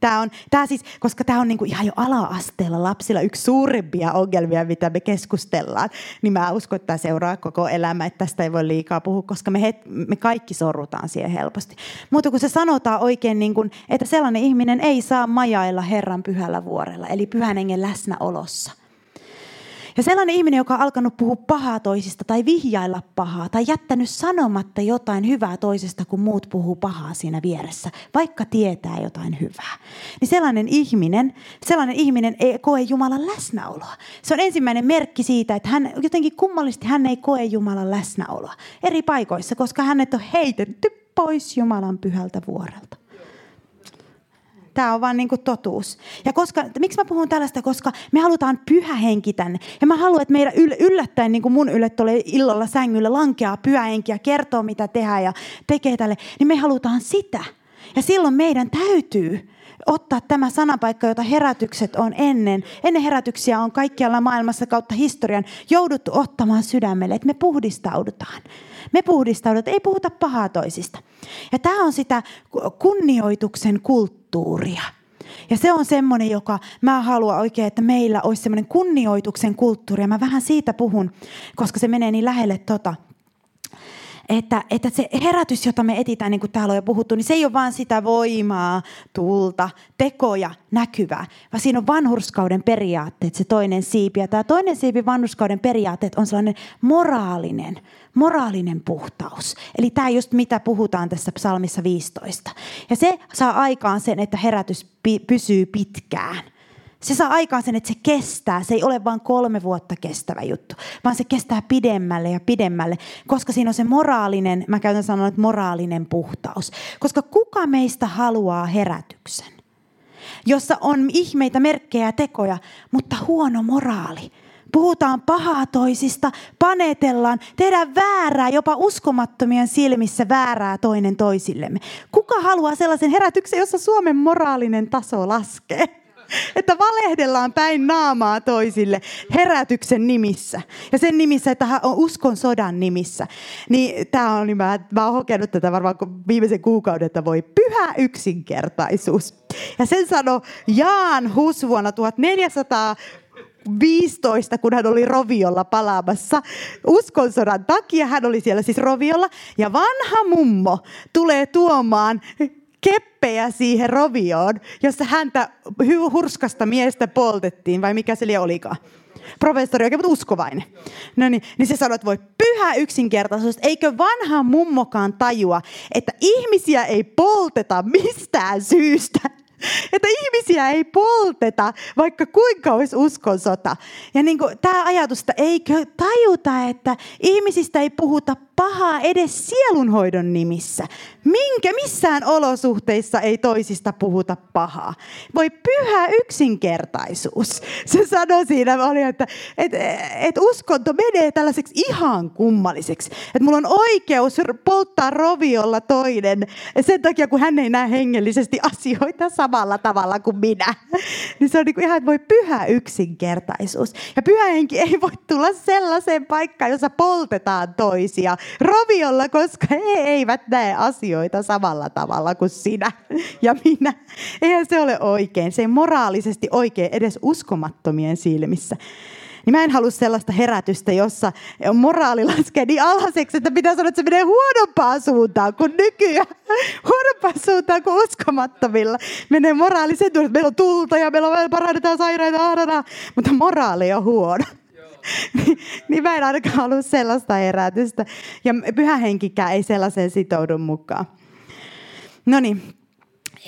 Tämä on, tämä siis, koska tämä on niinku ihan jo ala-asteella lapsilla yksi suurimpia ongelmia, mitä me keskustellaan, niin mä uskon, että tämä seuraa koko elämä, että tästä ei voi liikaa puhua, koska me, het, me kaikki sorrutaan siihen helposti. Mutta kun se sanotaan oikein, niin kuin, että sellainen ihminen ei saa majailla Herran pyhällä vuorella, eli pyhän hengen läsnäolossa – ja sellainen ihminen, joka on alkanut puhua pahaa toisista tai vihjailla pahaa tai jättänyt sanomatta jotain hyvää toisesta, kun muut puhuu pahaa siinä vieressä, vaikka tietää jotain hyvää. Niin sellainen ihminen, sellainen ihminen ei koe Jumalan läsnäoloa. Se on ensimmäinen merkki siitä, että hän jotenkin kummallisesti hän ei koe Jumalan läsnäoloa eri paikoissa, koska hänet on heitetty pois Jumalan pyhältä vuorelta. Tämä on vaan niin kuin totuus. Ja koska, miksi mä puhun tällaista? Koska me halutaan pyhä henki tänne. Ja mä haluan, että meidän yllättäen, niin kuin mun ylle tulee illalla sängyllä, lankeaa pyhä henki ja kertoo, mitä tehdään ja tekee tälle. Niin me halutaan sitä. Ja silloin meidän täytyy ottaa tämä sanapaikka, jota herätykset on ennen. Ennen herätyksiä on kaikkialla maailmassa kautta historian jouduttu ottamaan sydämelle, että me puhdistaudutaan. Me puhdistaudutaan, ei puhuta pahaa toisista. Ja tämä on sitä kunnioituksen kulttuuria. Ja se on semmoinen, joka mä haluan oikein, että meillä olisi semmoinen kunnioituksen kulttuuri. Ja mä vähän siitä puhun, koska se menee niin lähelle tota – että, että se herätys, jota me etitään, niin kuin täällä on jo puhuttu, niin se ei ole vaan sitä voimaa, tulta, tekoja, näkyvää, vaan siinä on vanhurskauden periaatteet, se toinen siipi. Ja tämä toinen siipi vanhurskauden periaatteet on sellainen moraalinen, moraalinen puhtaus. Eli tämä just mitä puhutaan tässä psalmissa 15. Ja se saa aikaan sen, että herätys pysyy pitkään – se saa aikaan sen, että se kestää. Se ei ole vain kolme vuotta kestävä juttu, vaan se kestää pidemmälle ja pidemmälle, koska siinä on se moraalinen, mä käytän sanon, että moraalinen puhtaus. Koska kuka meistä haluaa herätyksen, jossa on ihmeitä, merkkejä ja tekoja, mutta huono moraali. Puhutaan pahaa toisista, panetellaan, tehdään väärää, jopa uskomattomien silmissä väärää toinen toisillemme. Kuka haluaa sellaisen herätyksen, jossa Suomen moraalinen taso laskee? Että valehdellaan päin naamaa toisille herätyksen nimissä. Ja sen nimissä, että on uskon sodan nimissä. Niin tämä on, niin mä, mä oon hokenut tätä varmaan viimeisen kuukauden, että voi pyhä yksinkertaisuus. Ja sen sanoi Jaan Hus vuonna 1400 15, kun hän oli Roviolla palaamassa. Uskonsodan takia hän oli siellä siis Roviolla. Ja vanha mummo tulee tuomaan keppejä siihen rovioon, jossa häntä hurskasta miestä poltettiin, vai mikä se oli olikaan. Professori oikein, mutta uskovainen. No niin, niin se sanoi, että voi pyhä yksinkertaisuus. Eikö vanha mummokaan tajua, että ihmisiä ei polteta mistään syystä, että ihmisiä ei polteta, vaikka kuinka olisi uskonsota. Ja niin kuin, tämä ajatus, että eikö tajuta, että ihmisistä ei puhuta pahaa edes sielunhoidon nimissä. Minkä missään olosuhteissa ei toisista puhuta pahaa. Voi pyhä yksinkertaisuus. Se sanoi siinä, oli, että et, et uskonto menee tällaiseksi ihan kummalliseksi. Että mulla on oikeus polttaa roviolla toinen sen takia, kun hän ei näe hengellisesti asioita samalla tavalla kuin minä. Niin se on niin ihan, että voi pyhä yksinkertaisuus. Ja pyhä henki ei voi tulla sellaiseen paikkaan, jossa poltetaan toisia roviolla, koska he eivät näe asioita samalla tavalla kuin sinä ja minä. Eihän se ole oikein. Se ei moraalisesti oikein edes uskomattomien silmissä. Niin mä en halua sellaista herätystä, jossa moraali laskee niin alhaiseksi, että pitää sanoa, että se menee huonompaan suuntaan kuin nykyään. Huonompaan suuntaan kuin uskomattomilla. Menee moraali sen että meillä on tulta ja meillä on, parannetaan sairaita, mutta moraali on huono. Niin mä en ainakaan halua sellaista herätystä. Ja pyhä henkikään ei sellaiseen sitoudu mukaan. No niin,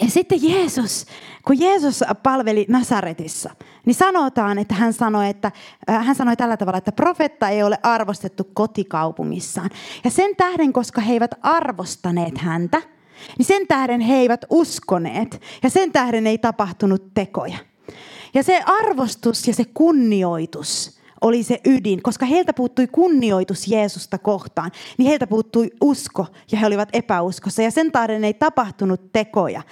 ja sitten Jeesus, kun Jeesus palveli Nasaretissa, niin sanotaan, että hän sanoi, että, äh, hän sanoi tällä tavalla, että profetta ei ole arvostettu kotikaupungissaan. Ja sen tähden, koska he eivät arvostaneet häntä, niin sen tähden he eivät uskoneet. Ja sen tähden ei tapahtunut tekoja. Ja se arvostus ja se kunnioitus, oli se ydin, koska heiltä puuttui kunnioitus Jeesusta kohtaan, niin heiltä puuttui usko ja he olivat epäuskossa ja sen tähden ei tapahtunut tekoja.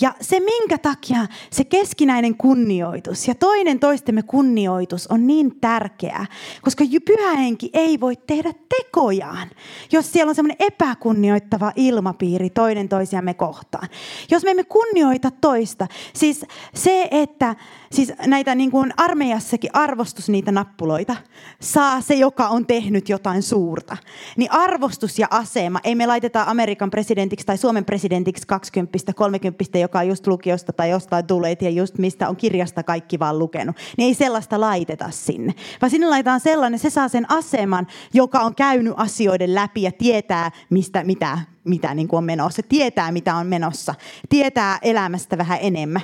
Ja se minkä takia se keskinäinen kunnioitus ja toinen toistemme kunnioitus on niin tärkeää, koska pyhä henki ei voi tehdä tekojaan, jos siellä on semmoinen epäkunnioittava ilmapiiri toinen toisiamme kohtaan. Jos me emme kunnioita toista, siis se, että siis näitä niin kuin armeijassakin arvostus niitä nappuloita saa se, joka on tehnyt jotain suurta. Niin arvostus ja asema, ei me laiteta Amerikan presidentiksi tai Suomen presidentiksi 20 30 joka on just lukiosta tai jostain tulleet ja just mistä on kirjasta kaikki vaan lukenut. Niin ei sellaista laiteta sinne. Vaan sinne laitetaan sellainen, se saa sen aseman, joka on käynyt asioiden läpi ja tietää, mistä, mitä, mitä niin kuin on menossa, tietää mitä on menossa, tietää elämästä vähän enemmän.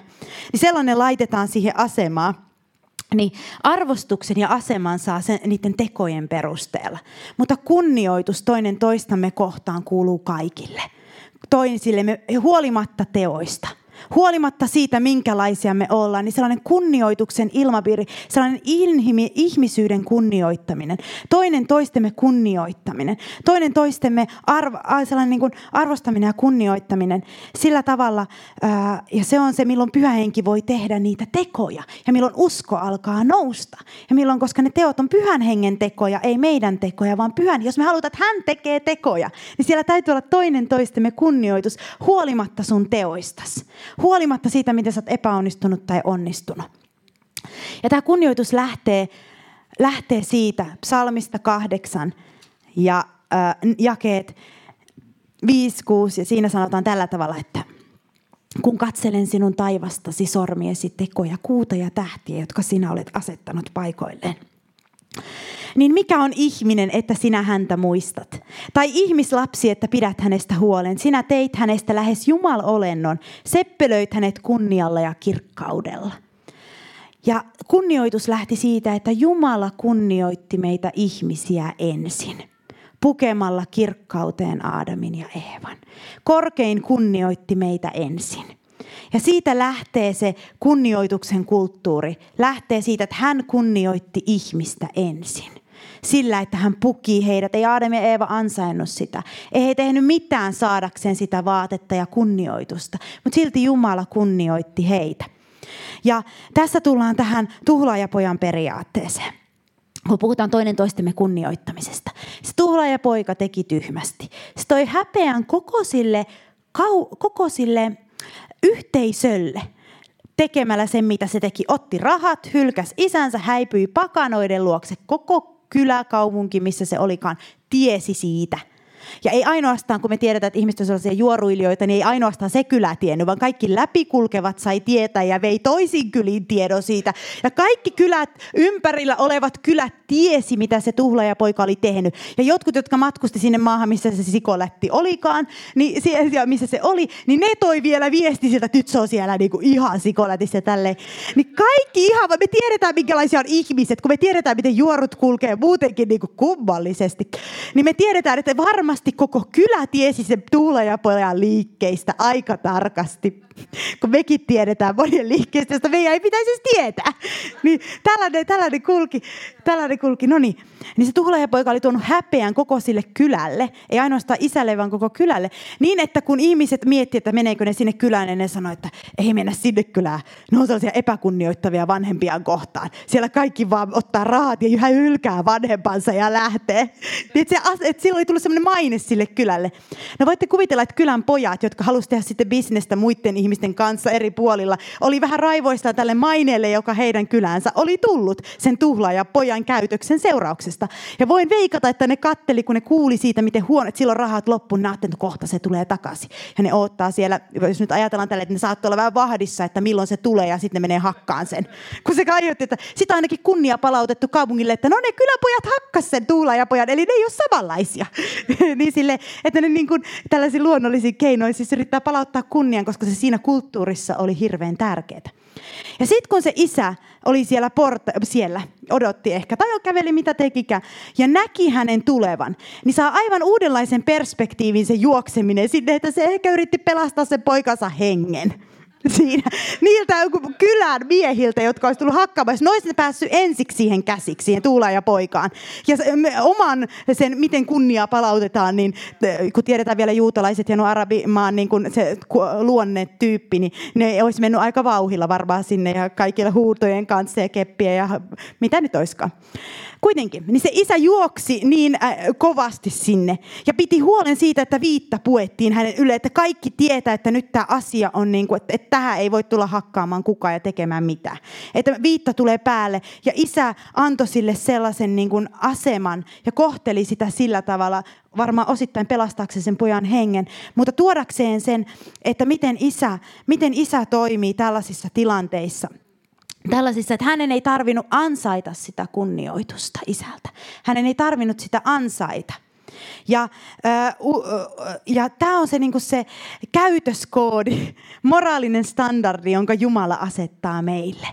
Niin sellainen laitetaan siihen asemaan. Niin arvostuksen ja aseman saa sen, niiden tekojen perusteella. Mutta kunnioitus toinen toistamme kohtaan kuuluu kaikille. Toisillemme huolimatta teoista huolimatta siitä, minkälaisia me ollaan, niin sellainen kunnioituksen ilmapiiri, sellainen inhimi, ihmisyyden kunnioittaminen, toinen toistemme kunnioittaminen, toinen toistemme arvo, sellainen niin kuin arvostaminen ja kunnioittaminen sillä tavalla, ää, ja se on se, milloin pyhä henki voi tehdä niitä tekoja, ja milloin usko alkaa nousta, ja milloin, koska ne teot on pyhän hengen tekoja, ei meidän tekoja, vaan pyhän, jos me halutaan, että hän tekee tekoja, niin siellä täytyy olla toinen toistemme kunnioitus huolimatta sun teoistas huolimatta siitä, miten sä oot epäonnistunut tai onnistunut. Ja tämä kunnioitus lähtee, lähtee siitä psalmista kahdeksan ja äh, jakeet 5, 6 ja siinä sanotaan tällä tavalla, että kun katselen sinun taivastasi sormiesi tekoja, kuuta ja tähtiä, jotka sinä olet asettanut paikoilleen niin mikä on ihminen, että sinä häntä muistat? Tai ihmislapsi, että pidät hänestä huolen. Sinä teit hänestä lähes Jumal-olennon, seppelöit hänet kunnialla ja kirkkaudella. Ja kunnioitus lähti siitä, että Jumala kunnioitti meitä ihmisiä ensin pukemalla kirkkauteen Aadamin ja Eevan. Korkein kunnioitti meitä ensin. Ja siitä lähtee se kunnioituksen kulttuuri. Lähtee siitä, että hän kunnioitti ihmistä ensin sillä, että hän puki heidät. Ei Aadam ja Eeva ansainnut sitä. Ei he tehnyt mitään saadakseen sitä vaatetta ja kunnioitusta, mutta silti Jumala kunnioitti heitä. Ja tässä tullaan tähän tuhlaajapojan periaatteeseen kun puhutaan toinen toistemme kunnioittamisesta. Se tuhlaajapoika teki tyhmästi. Se toi häpeän koko sille, kau, koko sille yhteisölle tekemällä sen, mitä se teki. Otti rahat, hylkäs isänsä, häipyi pakanoiden luokse. Koko kyläkaupunki, missä se olikaan, tiesi siitä – ja ei ainoastaan, kun me tiedetään, että ihmiset ovat sellaisia juoruilijoita, niin ei ainoastaan se kylä tiennyt, vaan kaikki läpikulkevat sai tietää ja vei toisin kyliin tiedon siitä. Ja kaikki kylät, ympärillä olevat kylät tiesi, mitä se tuhlaajapoika oli tehnyt. Ja jotkut, jotka matkusti sinne maahan, missä se sikolätti olikaan, niin siellä, missä se oli, niin ne toi vielä viesti sieltä, että nyt se on siellä niin kuin ihan sikolätissä tälleen. Niin kaikki ihan, me tiedetään, minkälaisia on ihmiset, kun me tiedetään, miten juorut kulkee muutenkin niin kuin kummallisesti. Niin me tiedetään, että varmaan varmasti koko kylä tiesi sen Tuula ja pojan liikkeistä aika tarkasti. Kun mekin tiedetään monien liikkeistä, josta meidän ei pitäisi tietää. Niin tällainen, tällainen kulki, tällainen kulki. No niin, niin se tuhlaajapoika oli tuonut häpeän koko sille kylälle. Ei ainoastaan isälle, vaan koko kylälle. Niin, että kun ihmiset miettivät, että meneekö ne sinne kylään, niin ne sanoi, että ei mennä sinne kylään. Ne on sellaisia epäkunnioittavia vanhempiaan kohtaan. Siellä kaikki vaan ottaa rahat ja yhä ylkää vanhempansa ja lähtee. Niin, että, se, että silloin oli tullut sellainen maine sille kylälle. No voitte kuvitella, että kylän pojat, jotka halusivat tehdä sitten bisnestä muiden ihmisten kanssa eri puolilla, oli vähän raivoista tälle maineelle, joka heidän kylänsä oli tullut sen tuhlaaja pojan käytöksen seurauksesta. Ja voin veikata, että ne katteli, kun ne kuuli siitä, miten huono, että silloin rahat loppu, ne että kohta se tulee takaisin. Ja ne odottaa siellä, jos nyt ajatellaan tälle, että ne saattoi olla vähän vahdissa, että milloin se tulee ja sitten ne menee hakkaan sen. Kun se kaiutti, että sitä ainakin kunnia palautettu kaupungille, että no ne kyläpojat hakkas sen tuulaajapojan, eli ne ei ole samanlaisia. niin sille, että ne niin kuin tällaisiin luonnollisiin keinoin siis yrittää palauttaa kunnian, koska se siinä kulttuurissa oli hirveän tärkeää. Ja sitten kun se isä oli siellä, porta, siellä, odotti ehkä, tai käveli mitä tekikään, ja näki hänen tulevan, niin saa aivan uudenlaisen perspektiivin se juokseminen sinne, että se ehkä yritti pelastaa sen poikansa hengen siinä. Niiltä kylän miehiltä, jotka olisi tullut hakkaamaan. Ne olisi päässyt ensiksi siihen käsiksi, siihen Tuulaan ja poikaan. Ja oman sen, miten kunnia palautetaan, niin kun tiedetään vielä juutalaiset ja nuo arabimaan niin kun se luonne tyyppi, niin ne olisi mennyt aika vauhilla varmaan sinne ja kaikilla huutojen kanssa ja keppiä ja mitä nyt olisikaan. Kuitenkin, niin se isä juoksi niin äh, kovasti sinne ja piti huolen siitä, että viitta puettiin hänen ylle, että kaikki tietää, että nyt tämä asia on niin kuin, että, että tähän ei voi tulla hakkaamaan kukaan ja tekemään mitään. Että viitta tulee päälle ja isä antoi sille sellaisen niin kuin aseman ja kohteli sitä sillä tavalla, varmaan osittain pelastaakseen sen pojan hengen, mutta tuodakseen sen, että miten isä, miten isä toimii tällaisissa tilanteissa – tällaisissa, että hänen ei tarvinnut ansaita sitä kunnioitusta isältä. Hänen ei tarvinnut sitä ansaita. Ja, ja tämä on se, niin se käytöskoodi, moraalinen standardi, jonka Jumala asettaa meille.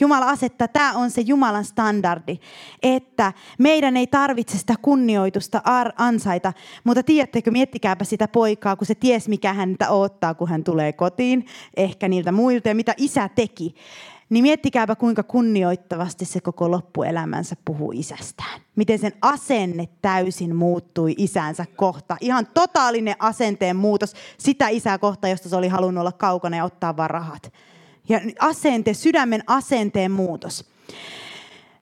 Jumala asettaa, tämä on se Jumalan standardi, että meidän ei tarvitse sitä kunnioitusta ansaita, mutta tiedättekö, miettikääpä sitä poikaa, kun se ties mikä häntä odottaa, kun hän tulee kotiin, ehkä niiltä muilta ja mitä isä teki niin miettikääpä kuinka kunnioittavasti se koko loppuelämänsä puhuu isästään. Miten sen asenne täysin muuttui isänsä kohta. Ihan totaalinen asenteen muutos sitä isää kohta, josta se oli halunnut olla kaukana ja ottaa vaan rahat. Ja asente, sydämen asenteen muutos.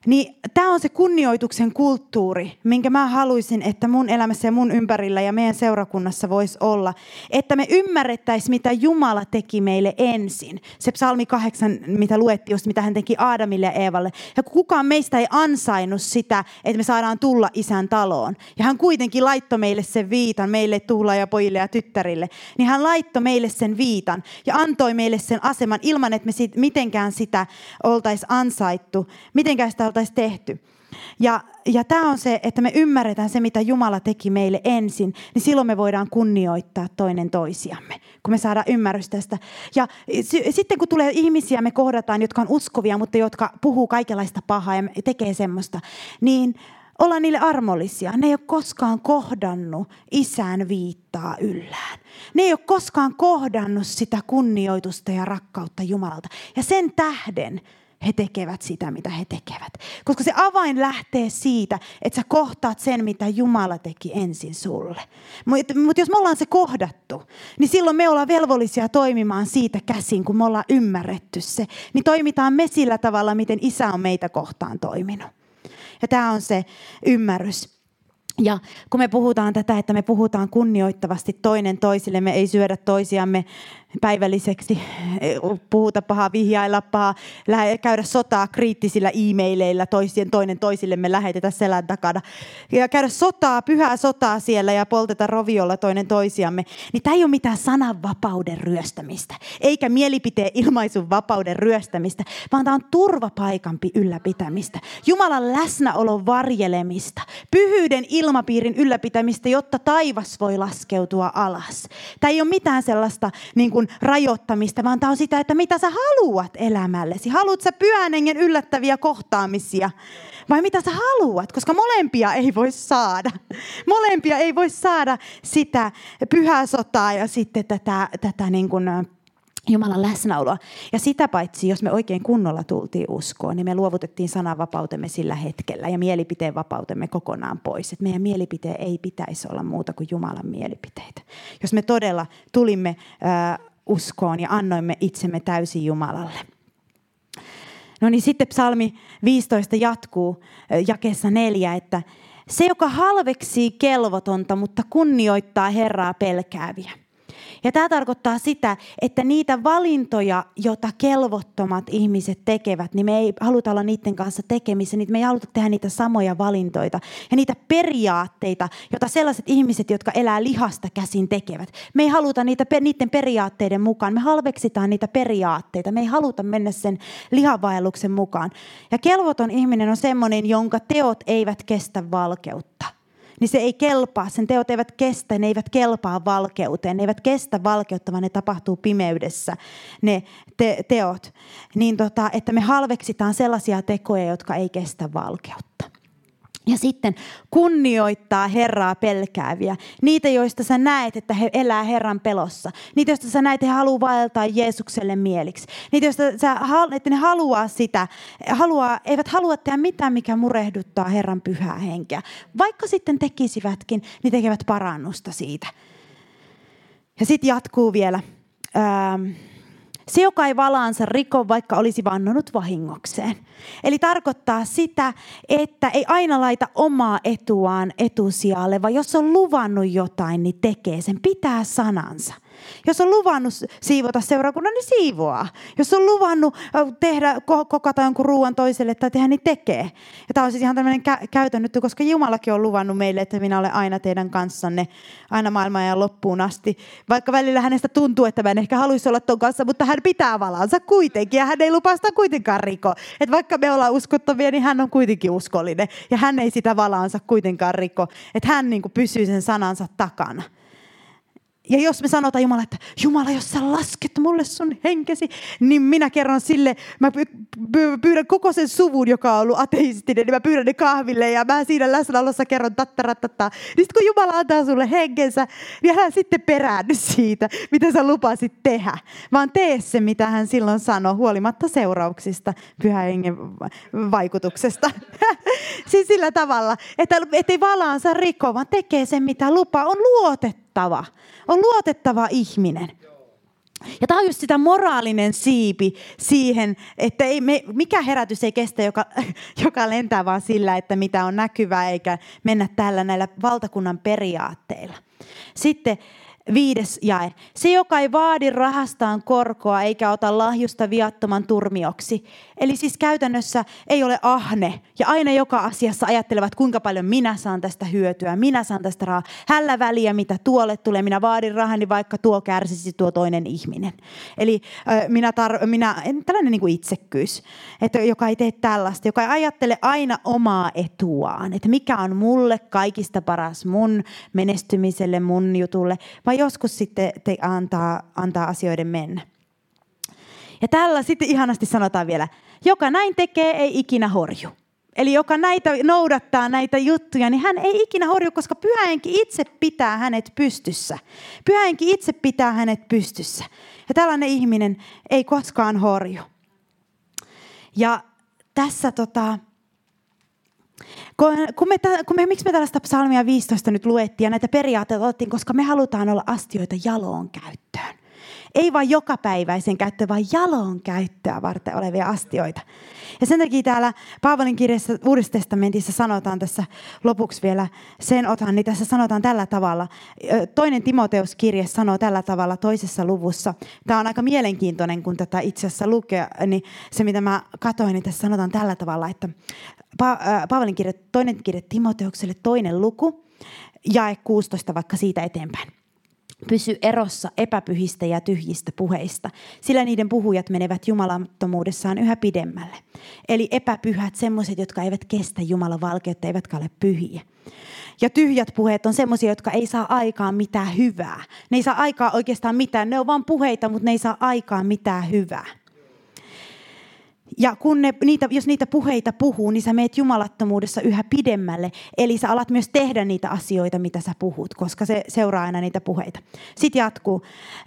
Niin tämä on se kunnioituksen kulttuuri, minkä mä haluaisin, että mun elämässä ja mun ympärillä ja meidän seurakunnassa voisi olla. Että me ymmärrettäisiin, mitä Jumala teki meille ensin. Se psalmi kahdeksan, mitä luettiin just, mitä hän teki Aadamille ja Eevalle. Ja kukaan meistä ei ansainnut sitä, että me saadaan tulla isän taloon. Ja hän kuitenkin laittoi meille sen viitan, meille ja pojille ja tyttärille. Niin hän laittoi meille sen viitan ja antoi meille sen aseman ilman, että me sit, mitenkään sitä oltaisiin ansaittu. Mitenkään sitä oltaisiin tehty. Ja, ja tämä on se, että me ymmärretään se, mitä Jumala teki meille ensin, niin silloin me voidaan kunnioittaa toinen toisiamme, kun me saadaan ymmärrys tästä. Ja sitten kun tulee ihmisiä, me kohdataan, jotka on uskovia, mutta jotka puhuu kaikenlaista pahaa ja tekee semmoista, niin olla niille armollisia. Ne ei ole koskaan kohdannut isän viittaa yllään. Ne ei ole koskaan kohdannut sitä kunnioitusta ja rakkautta Jumalalta. Ja sen tähden he tekevät sitä, mitä he tekevät. Koska se avain lähtee siitä, että sä kohtaat sen, mitä Jumala teki ensin sulle. Mutta mut jos me ollaan se kohdattu, niin silloin me ollaan velvollisia toimimaan siitä käsin, kun me ollaan ymmärretty se. Niin toimitaan me sillä tavalla, miten isä on meitä kohtaan toiminut. Ja tämä on se ymmärrys. Ja kun me puhutaan tätä, että me puhutaan kunnioittavasti toinen toisille, me ei syödä toisiamme päivälliseksi, puhuta pahaa, vihjailla pahaa, käydä sotaa kriittisillä e-maileilla toisien, toinen toisillemme lähetetä selän takana. Ja käydä sotaa, pyhää sotaa siellä ja polteta roviolla toinen toisiamme. Niin tämä ei ole mitään sananvapauden ryöstämistä, eikä mielipiteen ilmaisun vapauden ryöstämistä, vaan tämä on turvapaikampi ylläpitämistä. Jumalan läsnäolon varjelemista, pyhyyden ilmapiirin ylläpitämistä, jotta taivas voi laskeutua alas. Tämä ei ole mitään sellaista niin kuin, rajoittamista, vaan tämä on sitä, että mitä sä haluat elämällesi. Haluatko sä pyhän hengen yllättäviä kohtaamisia? Vai mitä sä haluat? Koska molempia ei voi saada. Molempia ei voi saada sitä pyhää sotaa ja sitten tätä, tätä niin kuin, Jumalan läsnäoloa. Ja sitä paitsi, jos me oikein kunnolla tultiin uskoon, niin me luovutettiin sananvapautemme sillä hetkellä ja mielipiteen vapautemme kokonaan pois. Että meidän mielipiteen ei pitäisi olla muuta kuin Jumalan mielipiteitä. Jos me todella tulimme uskoon ja annoimme itsemme täysin Jumalalle. No niin sitten psalmi 15 jatkuu jakeessa neljä, että se, joka halveksii kelvotonta, mutta kunnioittaa Herraa pelkääviä. Ja tämä tarkoittaa sitä, että niitä valintoja, joita kelvottomat ihmiset tekevät, niin me ei haluta olla niiden kanssa tekemissä, niin me ei haluta tehdä niitä samoja valintoita. Ja niitä periaatteita, joita sellaiset ihmiset, jotka elää lihasta käsin tekevät. Me ei haluta niitä, niiden periaatteiden mukaan. Me halveksitaan niitä periaatteita. Me ei haluta mennä sen lihavaelluksen mukaan. Ja kelvoton ihminen on semmoinen, jonka teot eivät kestä valkeutta niin se ei kelpaa. Sen teot eivät kestä, ne eivät kelpaa valkeuteen. Ne eivät kestä valkeutta, vaan ne tapahtuu pimeydessä, ne te- teot. Niin tota, että me halveksitaan sellaisia tekoja, jotka ei kestä valkeutta. Ja sitten kunnioittaa Herraa pelkääviä. Niitä, joista sä näet, että he elää Herran pelossa. Niitä, joista sä näet, että he haluaa vaeltaa Jeesukselle mieliksi. Niitä, joista sä, että ne haluaa sitä, haluaa, eivät halua tehdä mitään, mikä murehduttaa Herran pyhää henkeä. Vaikka sitten tekisivätkin, niin tekevät parannusta siitä. Ja sitten jatkuu vielä. Ähm, se, joka ei valaansa riko, vaikka olisi vannonut vahingokseen. Eli tarkoittaa sitä, että ei aina laita omaa etuaan etusijalle, vaan jos on luvannut jotain, niin tekee sen, pitää sanansa. Jos on luvannut siivota seurakunnan, niin siivoaa. Jos on luvannut tehdä, kokata jonkun ruoan toiselle tai tehdä, niin tekee. Ja tämä on siis ihan tämmöinen kä- käytön koska Jumalakin on luvannut meille, että minä olen aina teidän kanssanne, aina maailman ja loppuun asti. Vaikka välillä hänestä tuntuu, että mä en ehkä haluaisi olla ton kanssa, mutta hän pitää valansa kuitenkin ja hän ei lupaa sitä kuitenkaan riko. Et vaikka me ollaan uskottavia, niin hän on kuitenkin uskollinen ja hän ei sitä valaansa kuitenkaan riko. Että hän niin kuin pysyy sen sanansa takana. Ja jos me sanotaan Jumala, että Jumala, jos sä lasket mulle sun henkesi, niin minä kerron sille, mä pyydän koko sen suvun, joka on ollut ateistinen, niin mä pyydän ne kahville ja mä siinä läsnäolossa kerron tattarattataa. Niin sitten kun Jumala antaa sulle henkensä, niin hän sitten peräänny siitä, mitä sä lupasit tehdä. Vaan tee se, mitä hän silloin sanoi, huolimatta seurauksista, pyhän hengen vaikutuksesta. siis sillä tavalla, että ei valaansa rikko, vaan tekee sen, mitä lupaa. On luotettava on luotettava ihminen. Ja tämä on just sitä moraalinen siipi siihen, että ei me, mikä herätys ei kestä, joka, joka lentää vaan sillä, että mitä on näkyvää, eikä mennä tällä näillä valtakunnan periaatteilla. Sitten Viides jae. Se, joka ei vaadi rahastaan korkoa eikä ota lahjusta viattoman turmioksi. Eli siis käytännössä ei ole ahne ja aina joka asiassa ajattelevat, kuinka paljon minä saan tästä hyötyä, minä saan tästä rahaa. Hällä väliä, mitä tuolle tulee, minä vaadin rahani, vaikka tuo kärsisi tuo toinen ihminen. Eli äh, minä, tar- minä tällainen niin kuin itsekkyys, että joka ei tee tällaista, joka ei ajattele aina omaa etuaan, että mikä on mulle kaikista paras mun menestymiselle, mun jutulle, vaan joskus sitten te antaa, antaa asioiden mennä. Ja tällä sitten ihanasti sanotaan vielä, joka näin tekee, ei ikinä horju. Eli joka näitä noudattaa näitä juttuja, niin hän ei ikinä horju, koska pyhähenki itse pitää hänet pystyssä. Pyhähenki itse pitää hänet pystyssä. Ja tällainen ihminen ei koskaan horju. Ja tässä tota, kun me, kun me, miksi me tällaista psalmia 15 nyt luettiin ja näitä periaatteita otettiin, koska me halutaan olla astioita jaloon käyttöön. Ei vain jokapäiväisen käyttöön, vaan jaloon käyttöä varten olevia astioita. Ja sen takia täällä Paavalin kirjassa Uudessa testamentissa sanotaan tässä lopuksi vielä sen otan, niin tässä sanotaan tällä tavalla. Toinen Timoteus-kirje sanoo tällä tavalla toisessa luvussa. Tämä on aika mielenkiintoinen, kun tätä itse asiassa lukee, niin se mitä mä katsoin, niin tässä sanotaan tällä tavalla, että pa- Paavalin kirje, toinen kirje Timoteukselle, toinen luku, jae 16 vaikka siitä eteenpäin. Pysy erossa epäpyhistä ja tyhjistä puheista, sillä niiden puhujat menevät jumalattomuudessaan yhä pidemmälle. Eli epäpyhät, semmoiset, jotka eivät kestä Jumalan valkeutta, eivätkä ole pyhiä. Ja tyhjät puheet on semmoisia, jotka ei saa aikaan mitään hyvää. Ne ei saa aikaa oikeastaan mitään. Ne on vain puheita, mutta ne ei saa aikaan mitään hyvää. Ja kun ne, niitä, jos niitä puheita puhuu, niin sä meet jumalattomuudessa yhä pidemmälle. Eli sä alat myös tehdä niitä asioita, mitä sä puhut, koska se seuraa aina niitä puheita. Sitten jatkuu.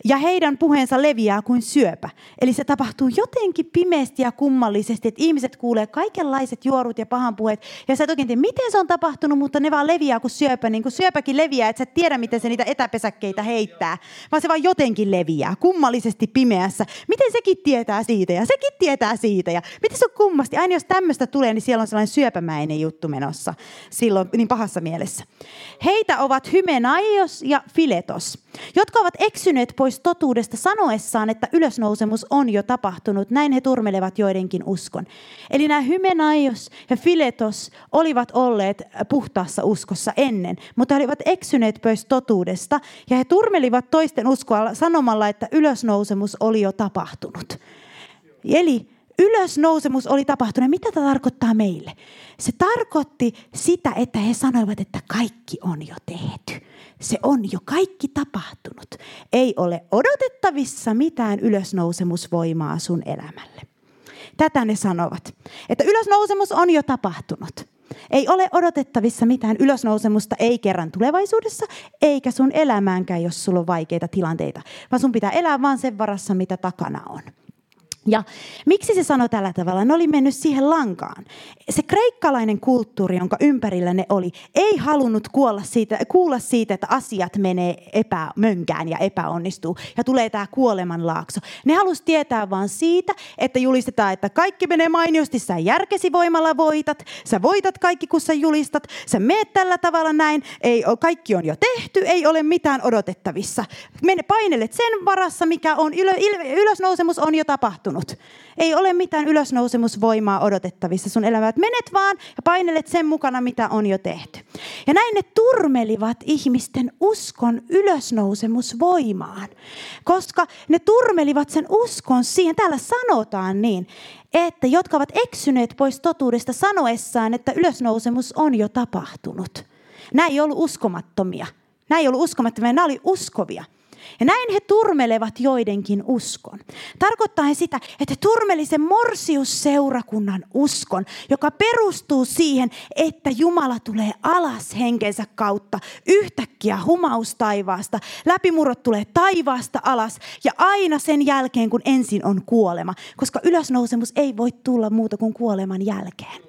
Ja heidän puheensa leviää kuin syöpä. Eli se tapahtuu jotenkin pimeästi ja kummallisesti, että ihmiset kuulee kaikenlaiset juorut ja pahan puheet. Ja sä et oikein tiedä, miten se on tapahtunut, mutta ne vaan leviää kuin syöpä. Niin kuin syöpäkin leviää, että sä et tiedä, miten se niitä etäpesäkkeitä heittää. Vaan se vaan jotenkin leviää, kummallisesti pimeässä. Miten sekin tietää siitä ja sekin tietää siitä ja miten se on kummasti? Aina jos tämmöistä tulee, niin siellä on sellainen syöpämäinen juttu menossa. Silloin niin pahassa mielessä. Heitä ovat Hymenaios ja Filetos, jotka ovat eksyneet pois totuudesta sanoessaan, että ylösnousemus on jo tapahtunut. Näin he turmelevat joidenkin uskon. Eli nämä Hymenaios ja Filetos olivat olleet puhtaassa uskossa ennen, mutta he olivat eksyneet pois totuudesta ja he turmelivat toisten uskoa sanomalla, että ylösnousemus oli jo tapahtunut. Eli ylösnousemus oli tapahtunut. Mitä tämä tarkoittaa meille? Se tarkoitti sitä, että he sanoivat, että kaikki on jo tehty. Se on jo kaikki tapahtunut. Ei ole odotettavissa mitään ylösnousemusvoimaa sun elämälle. Tätä ne sanovat, että ylösnousemus on jo tapahtunut. Ei ole odotettavissa mitään ylösnousemusta, ei kerran tulevaisuudessa, eikä sun elämäänkään, jos sulla on vaikeita tilanteita, vaan sun pitää elää vaan sen varassa, mitä takana on. Ja miksi se sanoi tällä tavalla? Ne oli mennyt siihen lankaan. Se kreikkalainen kulttuuri, jonka ympärillä ne oli, ei halunnut kuolla siitä, kuulla siitä, että asiat menee epämönkään ja epäonnistuu ja tulee tämä kuolemanlaakso. Ne halusi tietää vain siitä, että julistetaan, että kaikki menee mainiosti, sä järkesi voimalla voitat, sä voitat kaikki, kun sä julistat, sä meet tällä tavalla näin, ei, kaikki on jo tehty, ei ole mitään odotettavissa. Mene painelet sen varassa, mikä on, ylösnousemus on jo tapahtunut tapahtunut. Ei ole mitään ylösnousemusvoimaa odotettavissa sun elämää. Menet vaan ja painelet sen mukana, mitä on jo tehty. Ja näin ne turmelivat ihmisten uskon ylösnousemusvoimaan. Koska ne turmelivat sen uskon siihen, täällä sanotaan niin, että jotka ovat eksyneet pois totuudesta sanoessaan, että ylösnousemus on jo tapahtunut. Nämä ei ollut uskomattomia. Nämä ei ollut uskomattomia, nämä oli uskovia. Ja näin he turmelevat joidenkin uskon. Tarkoittaa he sitä, että he turmeli sen morsiusseurakunnan uskon, joka perustuu siihen, että Jumala tulee alas henkensä kautta yhtäkkiä humaustaivaasta. Läpimurrot tulee taivaasta alas ja aina sen jälkeen, kun ensin on kuolema. Koska ylösnousemus ei voi tulla muuta kuin kuoleman jälkeen.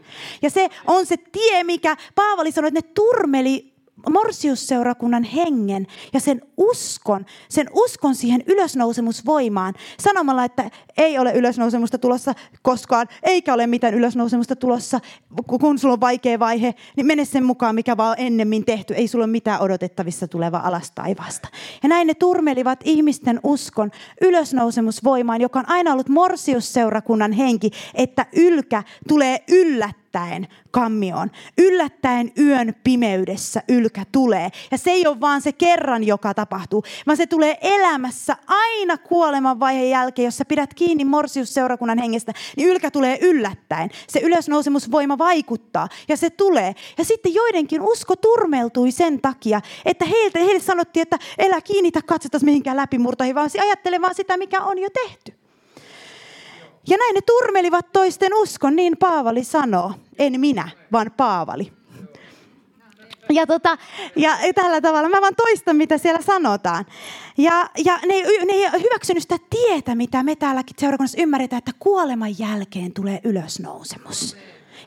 Ja se on se tie, mikä Paavali sanoi, että ne turmeli morsiusseurakunnan hengen ja sen uskon, sen uskon siihen ylösnousemusvoimaan sanomalla, että ei ole ylösnousemusta tulossa koskaan, eikä ole mitään ylösnousemusta tulossa, kun sulla on vaikea vaihe, niin mene sen mukaan, mikä vaan on ennemmin tehty. Ei sulla ole mitään odotettavissa tuleva alas taivaasta. Ja näin ne turmelivat ihmisten uskon ylösnousemusvoimaan, joka on aina ollut morsiusseurakunnan henki, että ylkä tulee yllättäen yllättäen kammioon. Yllättäen yön pimeydessä ylkä tulee. Ja se ei ole vaan se kerran, joka tapahtuu, vaan se tulee elämässä aina kuoleman vaiheen jälkeen, jos sä pidät kiinni morsiusseurakunnan hengestä, niin ylkä tulee yllättäen. Se ylösnousemusvoima vaikuttaa ja se tulee. Ja sitten joidenkin usko turmeltui sen takia, että heiltä, heille sanottiin, että elä kiinnitä katsotaan mihinkään läpimurtoihin, vaan ajattele vaan sitä, mikä on jo tehty. Ja näin ne turmelivat toisten uskon, niin Paavali sanoo. En minä, vaan Paavali. Ja, tota, ja tällä tavalla mä vaan toistan, mitä siellä sanotaan. Ja, ja ne, ne ei hyväksynyt sitä tietä, mitä me täälläkin seurakunnassa ymmärretään, että kuoleman jälkeen tulee ylösnousemus.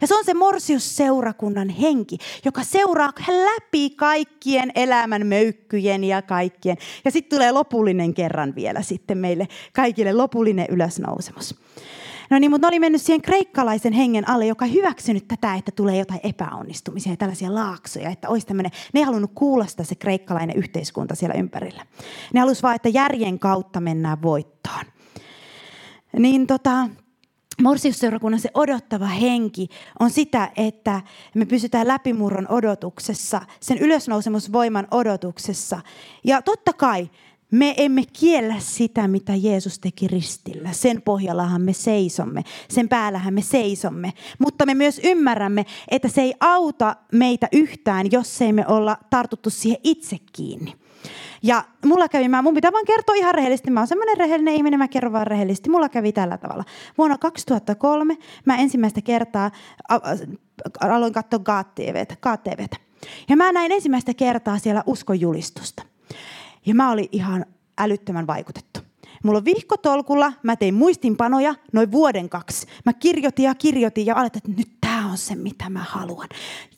Ja se on se morsiusseurakunnan henki, joka seuraa läpi kaikkien elämän möykkyjen ja kaikkien. Ja sitten tulee lopullinen kerran vielä sitten meille kaikille lopullinen ylösnousemus. No niin, mutta ne oli mennyt siihen kreikkalaisen hengen alle, joka hyväksynyt tätä, että tulee jotain epäonnistumisia ja tällaisia laaksoja, että olisi tämmöinen, ne ei halunnut kuulla sitä se kreikkalainen yhteiskunta siellä ympärillä. Ne halusivat vaan, että järjen kautta mennään voittoon. Niin tota, Morsiusseurakunnan se odottava henki on sitä, että me pysytään läpimurron odotuksessa, sen ylösnousemusvoiman odotuksessa. Ja totta kai me emme kiellä sitä, mitä Jeesus teki ristillä. Sen pohjallahan me seisomme, sen päällähän me seisomme. Mutta me myös ymmärrämme, että se ei auta meitä yhtään, jos ei me olla tartuttu siihen itse kiinni. Ja mulla kävi, mä, mun pitää vaan kertoa ihan rehellisesti, mä oon semmoinen rehellinen ihminen, mä kerron vaan rehellisesti. Mulla kävi tällä tavalla. Vuonna 2003 mä ensimmäistä kertaa aloin katsoa. GTVtä. Ja mä näin ensimmäistä kertaa siellä uskonjulistusta. Ja mä olin ihan älyttömän vaikutettu. Mulla on vihkotolkulla, mä tein muistinpanoja noin vuoden kaksi. Mä kirjoitin ja kirjoitin ja aloitin, että nyt tämä on se, mitä mä haluan.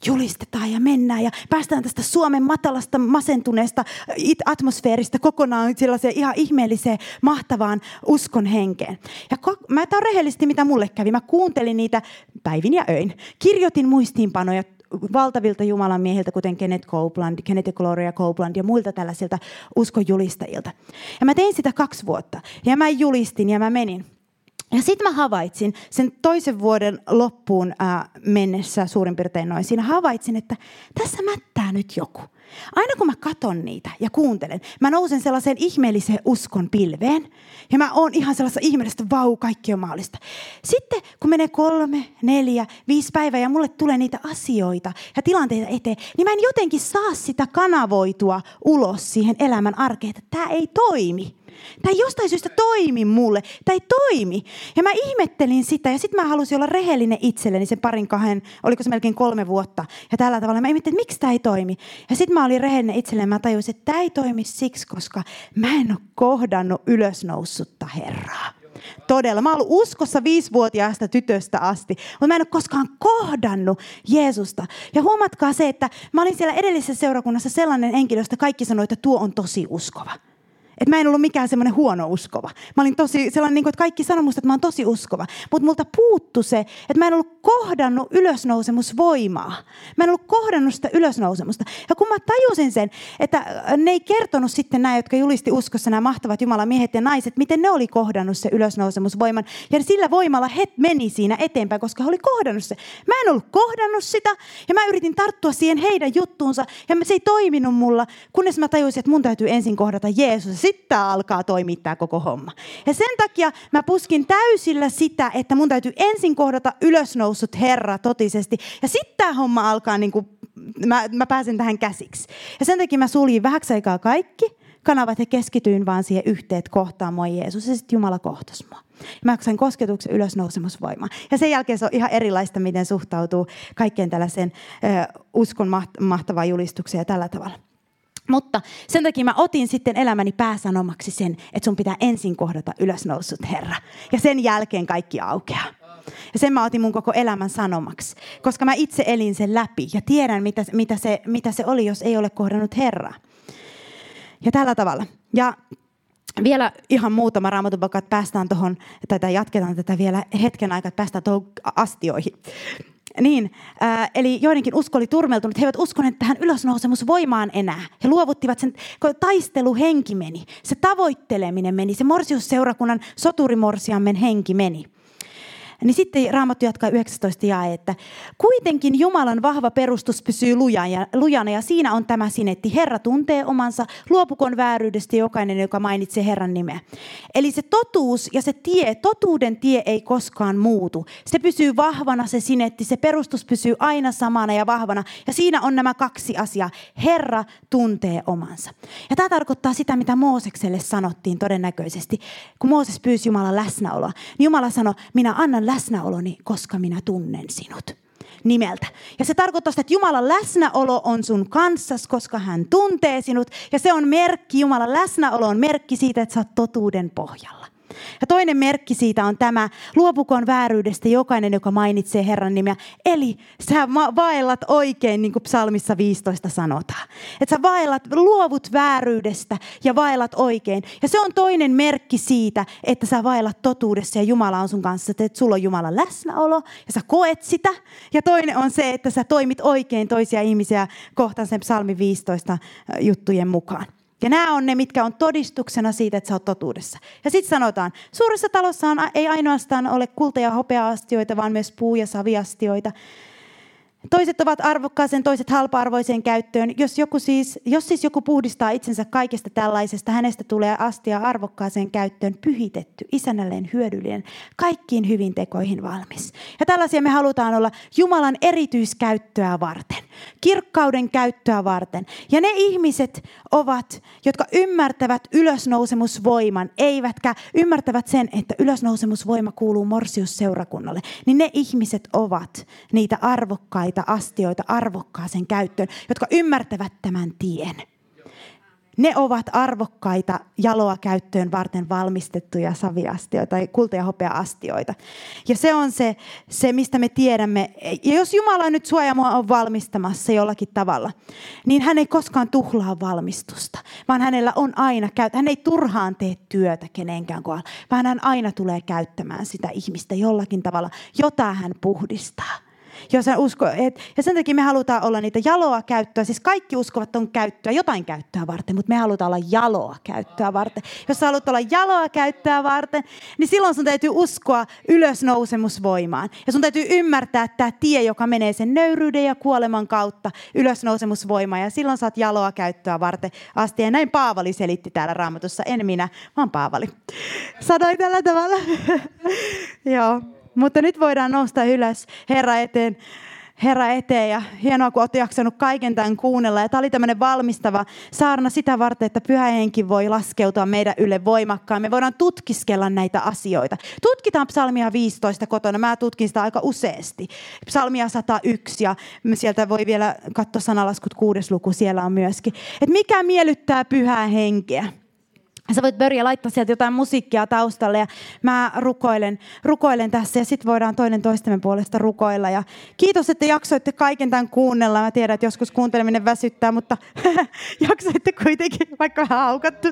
Julistetaan ja mennään ja päästään tästä Suomen matalasta, masentuneesta atmosfeerista kokonaan sellaiseen ihan ihmeelliseen, mahtavaan uskon henkeen. Ja mä tämä rehellisesti, mitä mulle kävi. Mä kuuntelin niitä päivin ja öin. Kirjoitin muistiinpanoja valtavilta Jumalan miehiltä, kuten Kenneth Copeland, Kenneth ja Gloria Copeland ja muilta tällaisilta uskonjulistajilta. Ja mä tein sitä kaksi vuotta. Ja mä julistin ja mä menin. Ja sitten mä havaitsin sen toisen vuoden loppuun ää, mennessä suurin piirtein noin. Siinä havaitsin, että tässä mättää nyt joku. Aina kun mä katon niitä ja kuuntelen, mä nousen sellaiseen ihmeelliseen uskon pilveen. Ja mä oon ihan sellaisessa ihmeellisestä, vau, kaikki on mahdollista. Sitten kun menee kolme, neljä, viisi päivää ja mulle tulee niitä asioita ja tilanteita eteen, niin mä en jotenkin saa sitä kanavoitua ulos siihen elämän arkeen, että tämä ei toimi. Tämä ei jostain syystä toimi mulle. Tämä ei toimi. Ja mä ihmettelin sitä ja sitten mä halusin olla rehellinen itselleni sen parin kahden, oliko se melkein kolme vuotta. Ja tällä tavalla mä ihmettelin, että miksi tämä ei toimi. Ja sitten mä olin rehellinen itselleni mä tajusin, että tämä ei toimi siksi, koska mä en ole kohdannut ylösnoussutta Herraa. Todella. Mä oon ollut uskossa viisivuotiaasta tytöstä asti, mutta mä en ole koskaan kohdannut Jeesusta. Ja huomatkaa se, että mä olin siellä edellisessä seurakunnassa sellainen henkilö, josta kaikki sanoivat, että tuo on tosi uskova. Että mä en ollut mikään semmoinen huono uskova. Mä olin tosi sellainen, niin kuin, että kaikki sanoi musta, että mä oon tosi uskova. Mutta multa puuttu se, että mä en ollut kohdannut ylösnousemusvoimaa. Mä en ollut kohdannut sitä ylösnousemusta. Ja kun mä tajusin sen, että ne ei kertonut sitten nämä, jotka julisti uskossa, nämä mahtavat Jumalan miehet ja naiset, miten ne oli kohdannut se ylösnousemusvoiman. Ja sillä voimalla he meni siinä eteenpäin, koska he oli kohdannut se. Mä en ollut kohdannut sitä ja mä yritin tarttua siihen heidän juttuunsa ja se ei toiminut mulla, kunnes mä tajusin, että mun täytyy ensin kohdata Jeesus sitten alkaa toimittaa koko homma. Ja sen takia mä puskin täysillä sitä, että mun täytyy ensin kohdata ylösnoussut Herra totisesti. Ja sitten tämä homma alkaa, niin kuin, mä, mä pääsen tähän käsiksi. Ja sen takia mä suljin vähäksi aikaa kaikki kanavat ja keskityin vaan siihen yhteen, kohtaan mua Jeesus ja sitten Jumala kohtas mua. Mä sain kosketuksen ylösnousemusvoimaan. Ja sen jälkeen se on ihan erilaista, miten suhtautuu kaikkeen tällaiseen uskon mahtavaan julistukseen ja tällä tavalla. Mutta sen takia mä otin sitten elämäni pääsanomaksi sen, että sun pitää ensin kohdata ylösnoussut Herra. Ja sen jälkeen kaikki aukeaa. Ja sen mä otin mun koko elämän sanomaksi, koska mä itse elin sen läpi ja tiedän, mitä, mitä, se, mitä se oli, jos ei ole kohdannut Herraa. Ja tällä tavalla. Ja vielä ihan muutama raamatun että päästään tuohon, tai jatketaan tätä vielä hetken aikaa, että päästään tuohon astioihin. Niin, äh, eli joidenkin usko oli turmeltunut. He eivät uskoneet tähän ylösnousemusvoimaan enää. He luovuttivat sen, kun taisteluhenki meni, se tavoitteleminen meni, se morsiusseurakunnan soturimorsiammen henki meni. Niin sitten Raamattu jatkaa 19 jae, että kuitenkin Jumalan vahva perustus pysyy lujana ja siinä on tämä sinetti. Herra tuntee omansa, luopukon vääryydestä jokainen, joka mainitsee Herran nimeä. Eli se totuus ja se tie, totuuden tie ei koskaan muutu. Se pysyy vahvana se sinetti, se perustus pysyy aina samana ja vahvana. Ja siinä on nämä kaksi asiaa. Herra tuntee omansa. Ja tämä tarkoittaa sitä, mitä Moosekselle sanottiin todennäköisesti. Kun Mooses pyysi Jumalan läsnäoloa, niin Jumala sanoi, minä annan läsnäoloni, koska minä tunnen sinut nimeltä. Ja se tarkoittaa sitä, että Jumalan läsnäolo on sun kanssas, koska hän tuntee sinut. Ja se on merkki, Jumalan läsnäolo on merkki siitä, että sä oot totuuden pohjalla. Ja toinen merkki siitä on tämä, luopukon vääryydestä jokainen, joka mainitsee Herran nimeä. Eli sä vaellat oikein, niin kuin psalmissa 15 sanotaan. Että sä vaellat, luovut vääryydestä ja vaellat oikein. Ja se on toinen merkki siitä, että sä vaellat totuudessa ja Jumala on sun kanssa. Että sulla on Jumalan läsnäolo ja sä koet sitä. Ja toinen on se, että sä toimit oikein toisia ihmisiä kohtaan sen psalmi 15 juttujen mukaan. Ja nämä on ne, mitkä on todistuksena siitä, että sä oot totuudessa. Ja sitten sanotaan, suuressa talossa on, ei ainoastaan ole kulta- ja hopeaastioita, vaan myös puu- ja saviastioita. Toiset ovat arvokkaaseen, toiset halpa-arvoiseen käyttöön. Jos, joku siis, jos siis joku puhdistaa itsensä kaikesta tällaisesta, hänestä tulee astia arvokkaaseen käyttöön pyhitetty, isännälleen hyödyllinen, kaikkiin hyvin tekoihin valmis. Ja tällaisia me halutaan olla Jumalan erityiskäyttöä varten, kirkkauden käyttöä varten. Ja ne ihmiset ovat, jotka ymmärtävät ylösnousemusvoiman, eivätkä ymmärtävät sen, että ylösnousemusvoima kuuluu morsiusseurakunnalle, niin ne ihmiset ovat niitä arvokkaita arvokkaita astioita arvokkaaseen käyttöön, jotka ymmärtävät tämän tien. Ne ovat arvokkaita jaloa käyttöön varten valmistettuja saviastioita tai kulta- ja hopea-astioita. Ja se on se, se, mistä me tiedämme. Ja jos Jumala nyt suojamua on valmistamassa jollakin tavalla, niin hän ei koskaan tuhlaa valmistusta, vaan hänellä on aina, hän ei turhaan tee työtä kenenkään kohdalla, vaan hän aina tulee käyttämään sitä ihmistä jollakin tavalla, jota hän puhdistaa. Jos usko, et, ja sen takia me halutaan olla niitä jaloa käyttöä. Siis kaikki uskovat on käyttöä, jotain käyttöä varten, mutta me halutaan olla jaloa käyttöä varten. Jos sä haluat olla jaloa käyttöä varten, niin silloin sun täytyy uskoa ylösnousemusvoimaan. Ja sun täytyy ymmärtää tämä tie, joka menee sen nöyryyden ja kuoleman kautta ylösnousemusvoimaan. Ja silloin saat jaloa käyttöä varten asti. Ja näin Paavali selitti täällä raamatussa. En minä, vaan Paavali. Sanoi tällä tavalla. Joo. Mutta nyt voidaan nousta ylös Herra eteen. Herra eteen ja hienoa, kun olette jaksanut kaiken tämän kuunnella. Ja tämä oli tämmöinen valmistava saarna sitä varten, että pyhä henki voi laskeutua meidän yle voimakkaan. Me voidaan tutkiskella näitä asioita. Tutkitaan psalmia 15 kotona. Mä tutkin sitä aika useasti. Psalmia 101 ja sieltä voi vielä katsoa sanalaskut kuudes luku, siellä on myöskin. Että mikä miellyttää pyhää henkeä? Sä voit Börja laittaa sieltä jotain musiikkia taustalle ja mä rukoilen, rukoilen tässä ja sitten voidaan toinen toistemme puolesta rukoilla. Ja kiitos, että jaksoitte kaiken tämän kuunnella. Mä tiedän, että joskus kuunteleminen väsyttää, mutta jaksoitte kuitenkin vaikka vähän haukattu.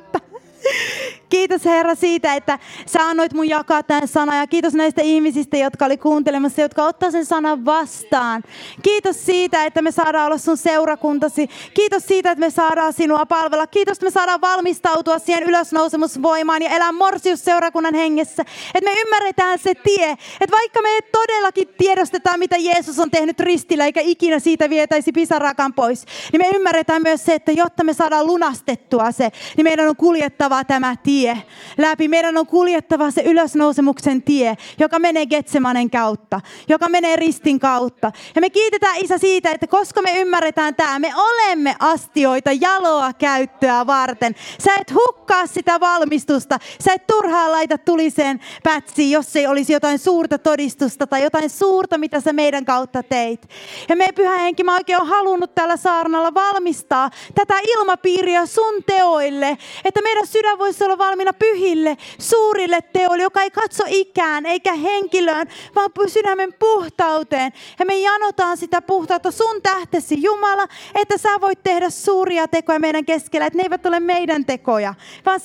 Kiitos Herra siitä, että sä annoit mun jakaa tämän sanan ja kiitos näistä ihmisistä, jotka oli kuuntelemassa, jotka ottaa sen sanan vastaan. Kiitos siitä, että me saadaan olla sun seurakuntasi. Kiitos siitä, että me saadaan sinua palvella. Kiitos, että me saadaan valmistautua siihen ylösnousemusvoimaan ja elää morsiusseurakunnan hengessä. Että me ymmärretään se tie, että vaikka me todellakin tiedostetaan, mitä Jeesus on tehnyt ristillä, eikä ikinä siitä vietäisi pisarakan pois, niin me ymmärretään myös se, että jotta me saadaan lunastettua se, niin meidän on kuljettava tämä tie läpi. Meidän on kuljettava se ylösnousemuksen tie, joka menee Getsemanen kautta, joka menee ristin kautta. Ja me kiitetään Isä siitä, että koska me ymmärretään tämä, me olemme astioita jaloa käyttöä varten. Sä et hukkaa sitä valmistusta. Sä et turhaan laita tuliseen pätsiin, jos ei olisi jotain suurta todistusta tai jotain suurta, mitä sä meidän kautta teit. Ja me pyhä henki, mä oikein on halunnut tällä saarnalla valmistaa tätä ilmapiiriä sun teoille, että meidän sydän voisi olla valmiina pyhille, suurille teoille, joka ei katso ikään eikä henkilöön, vaan sydämen puhtauteen. Ja me janotaan sitä puhtautta sun tähtesi, Jumala, että sä voit tehdä suuria tekoja meidän keskellä, että ne eivät ole meidän tekoja, vaan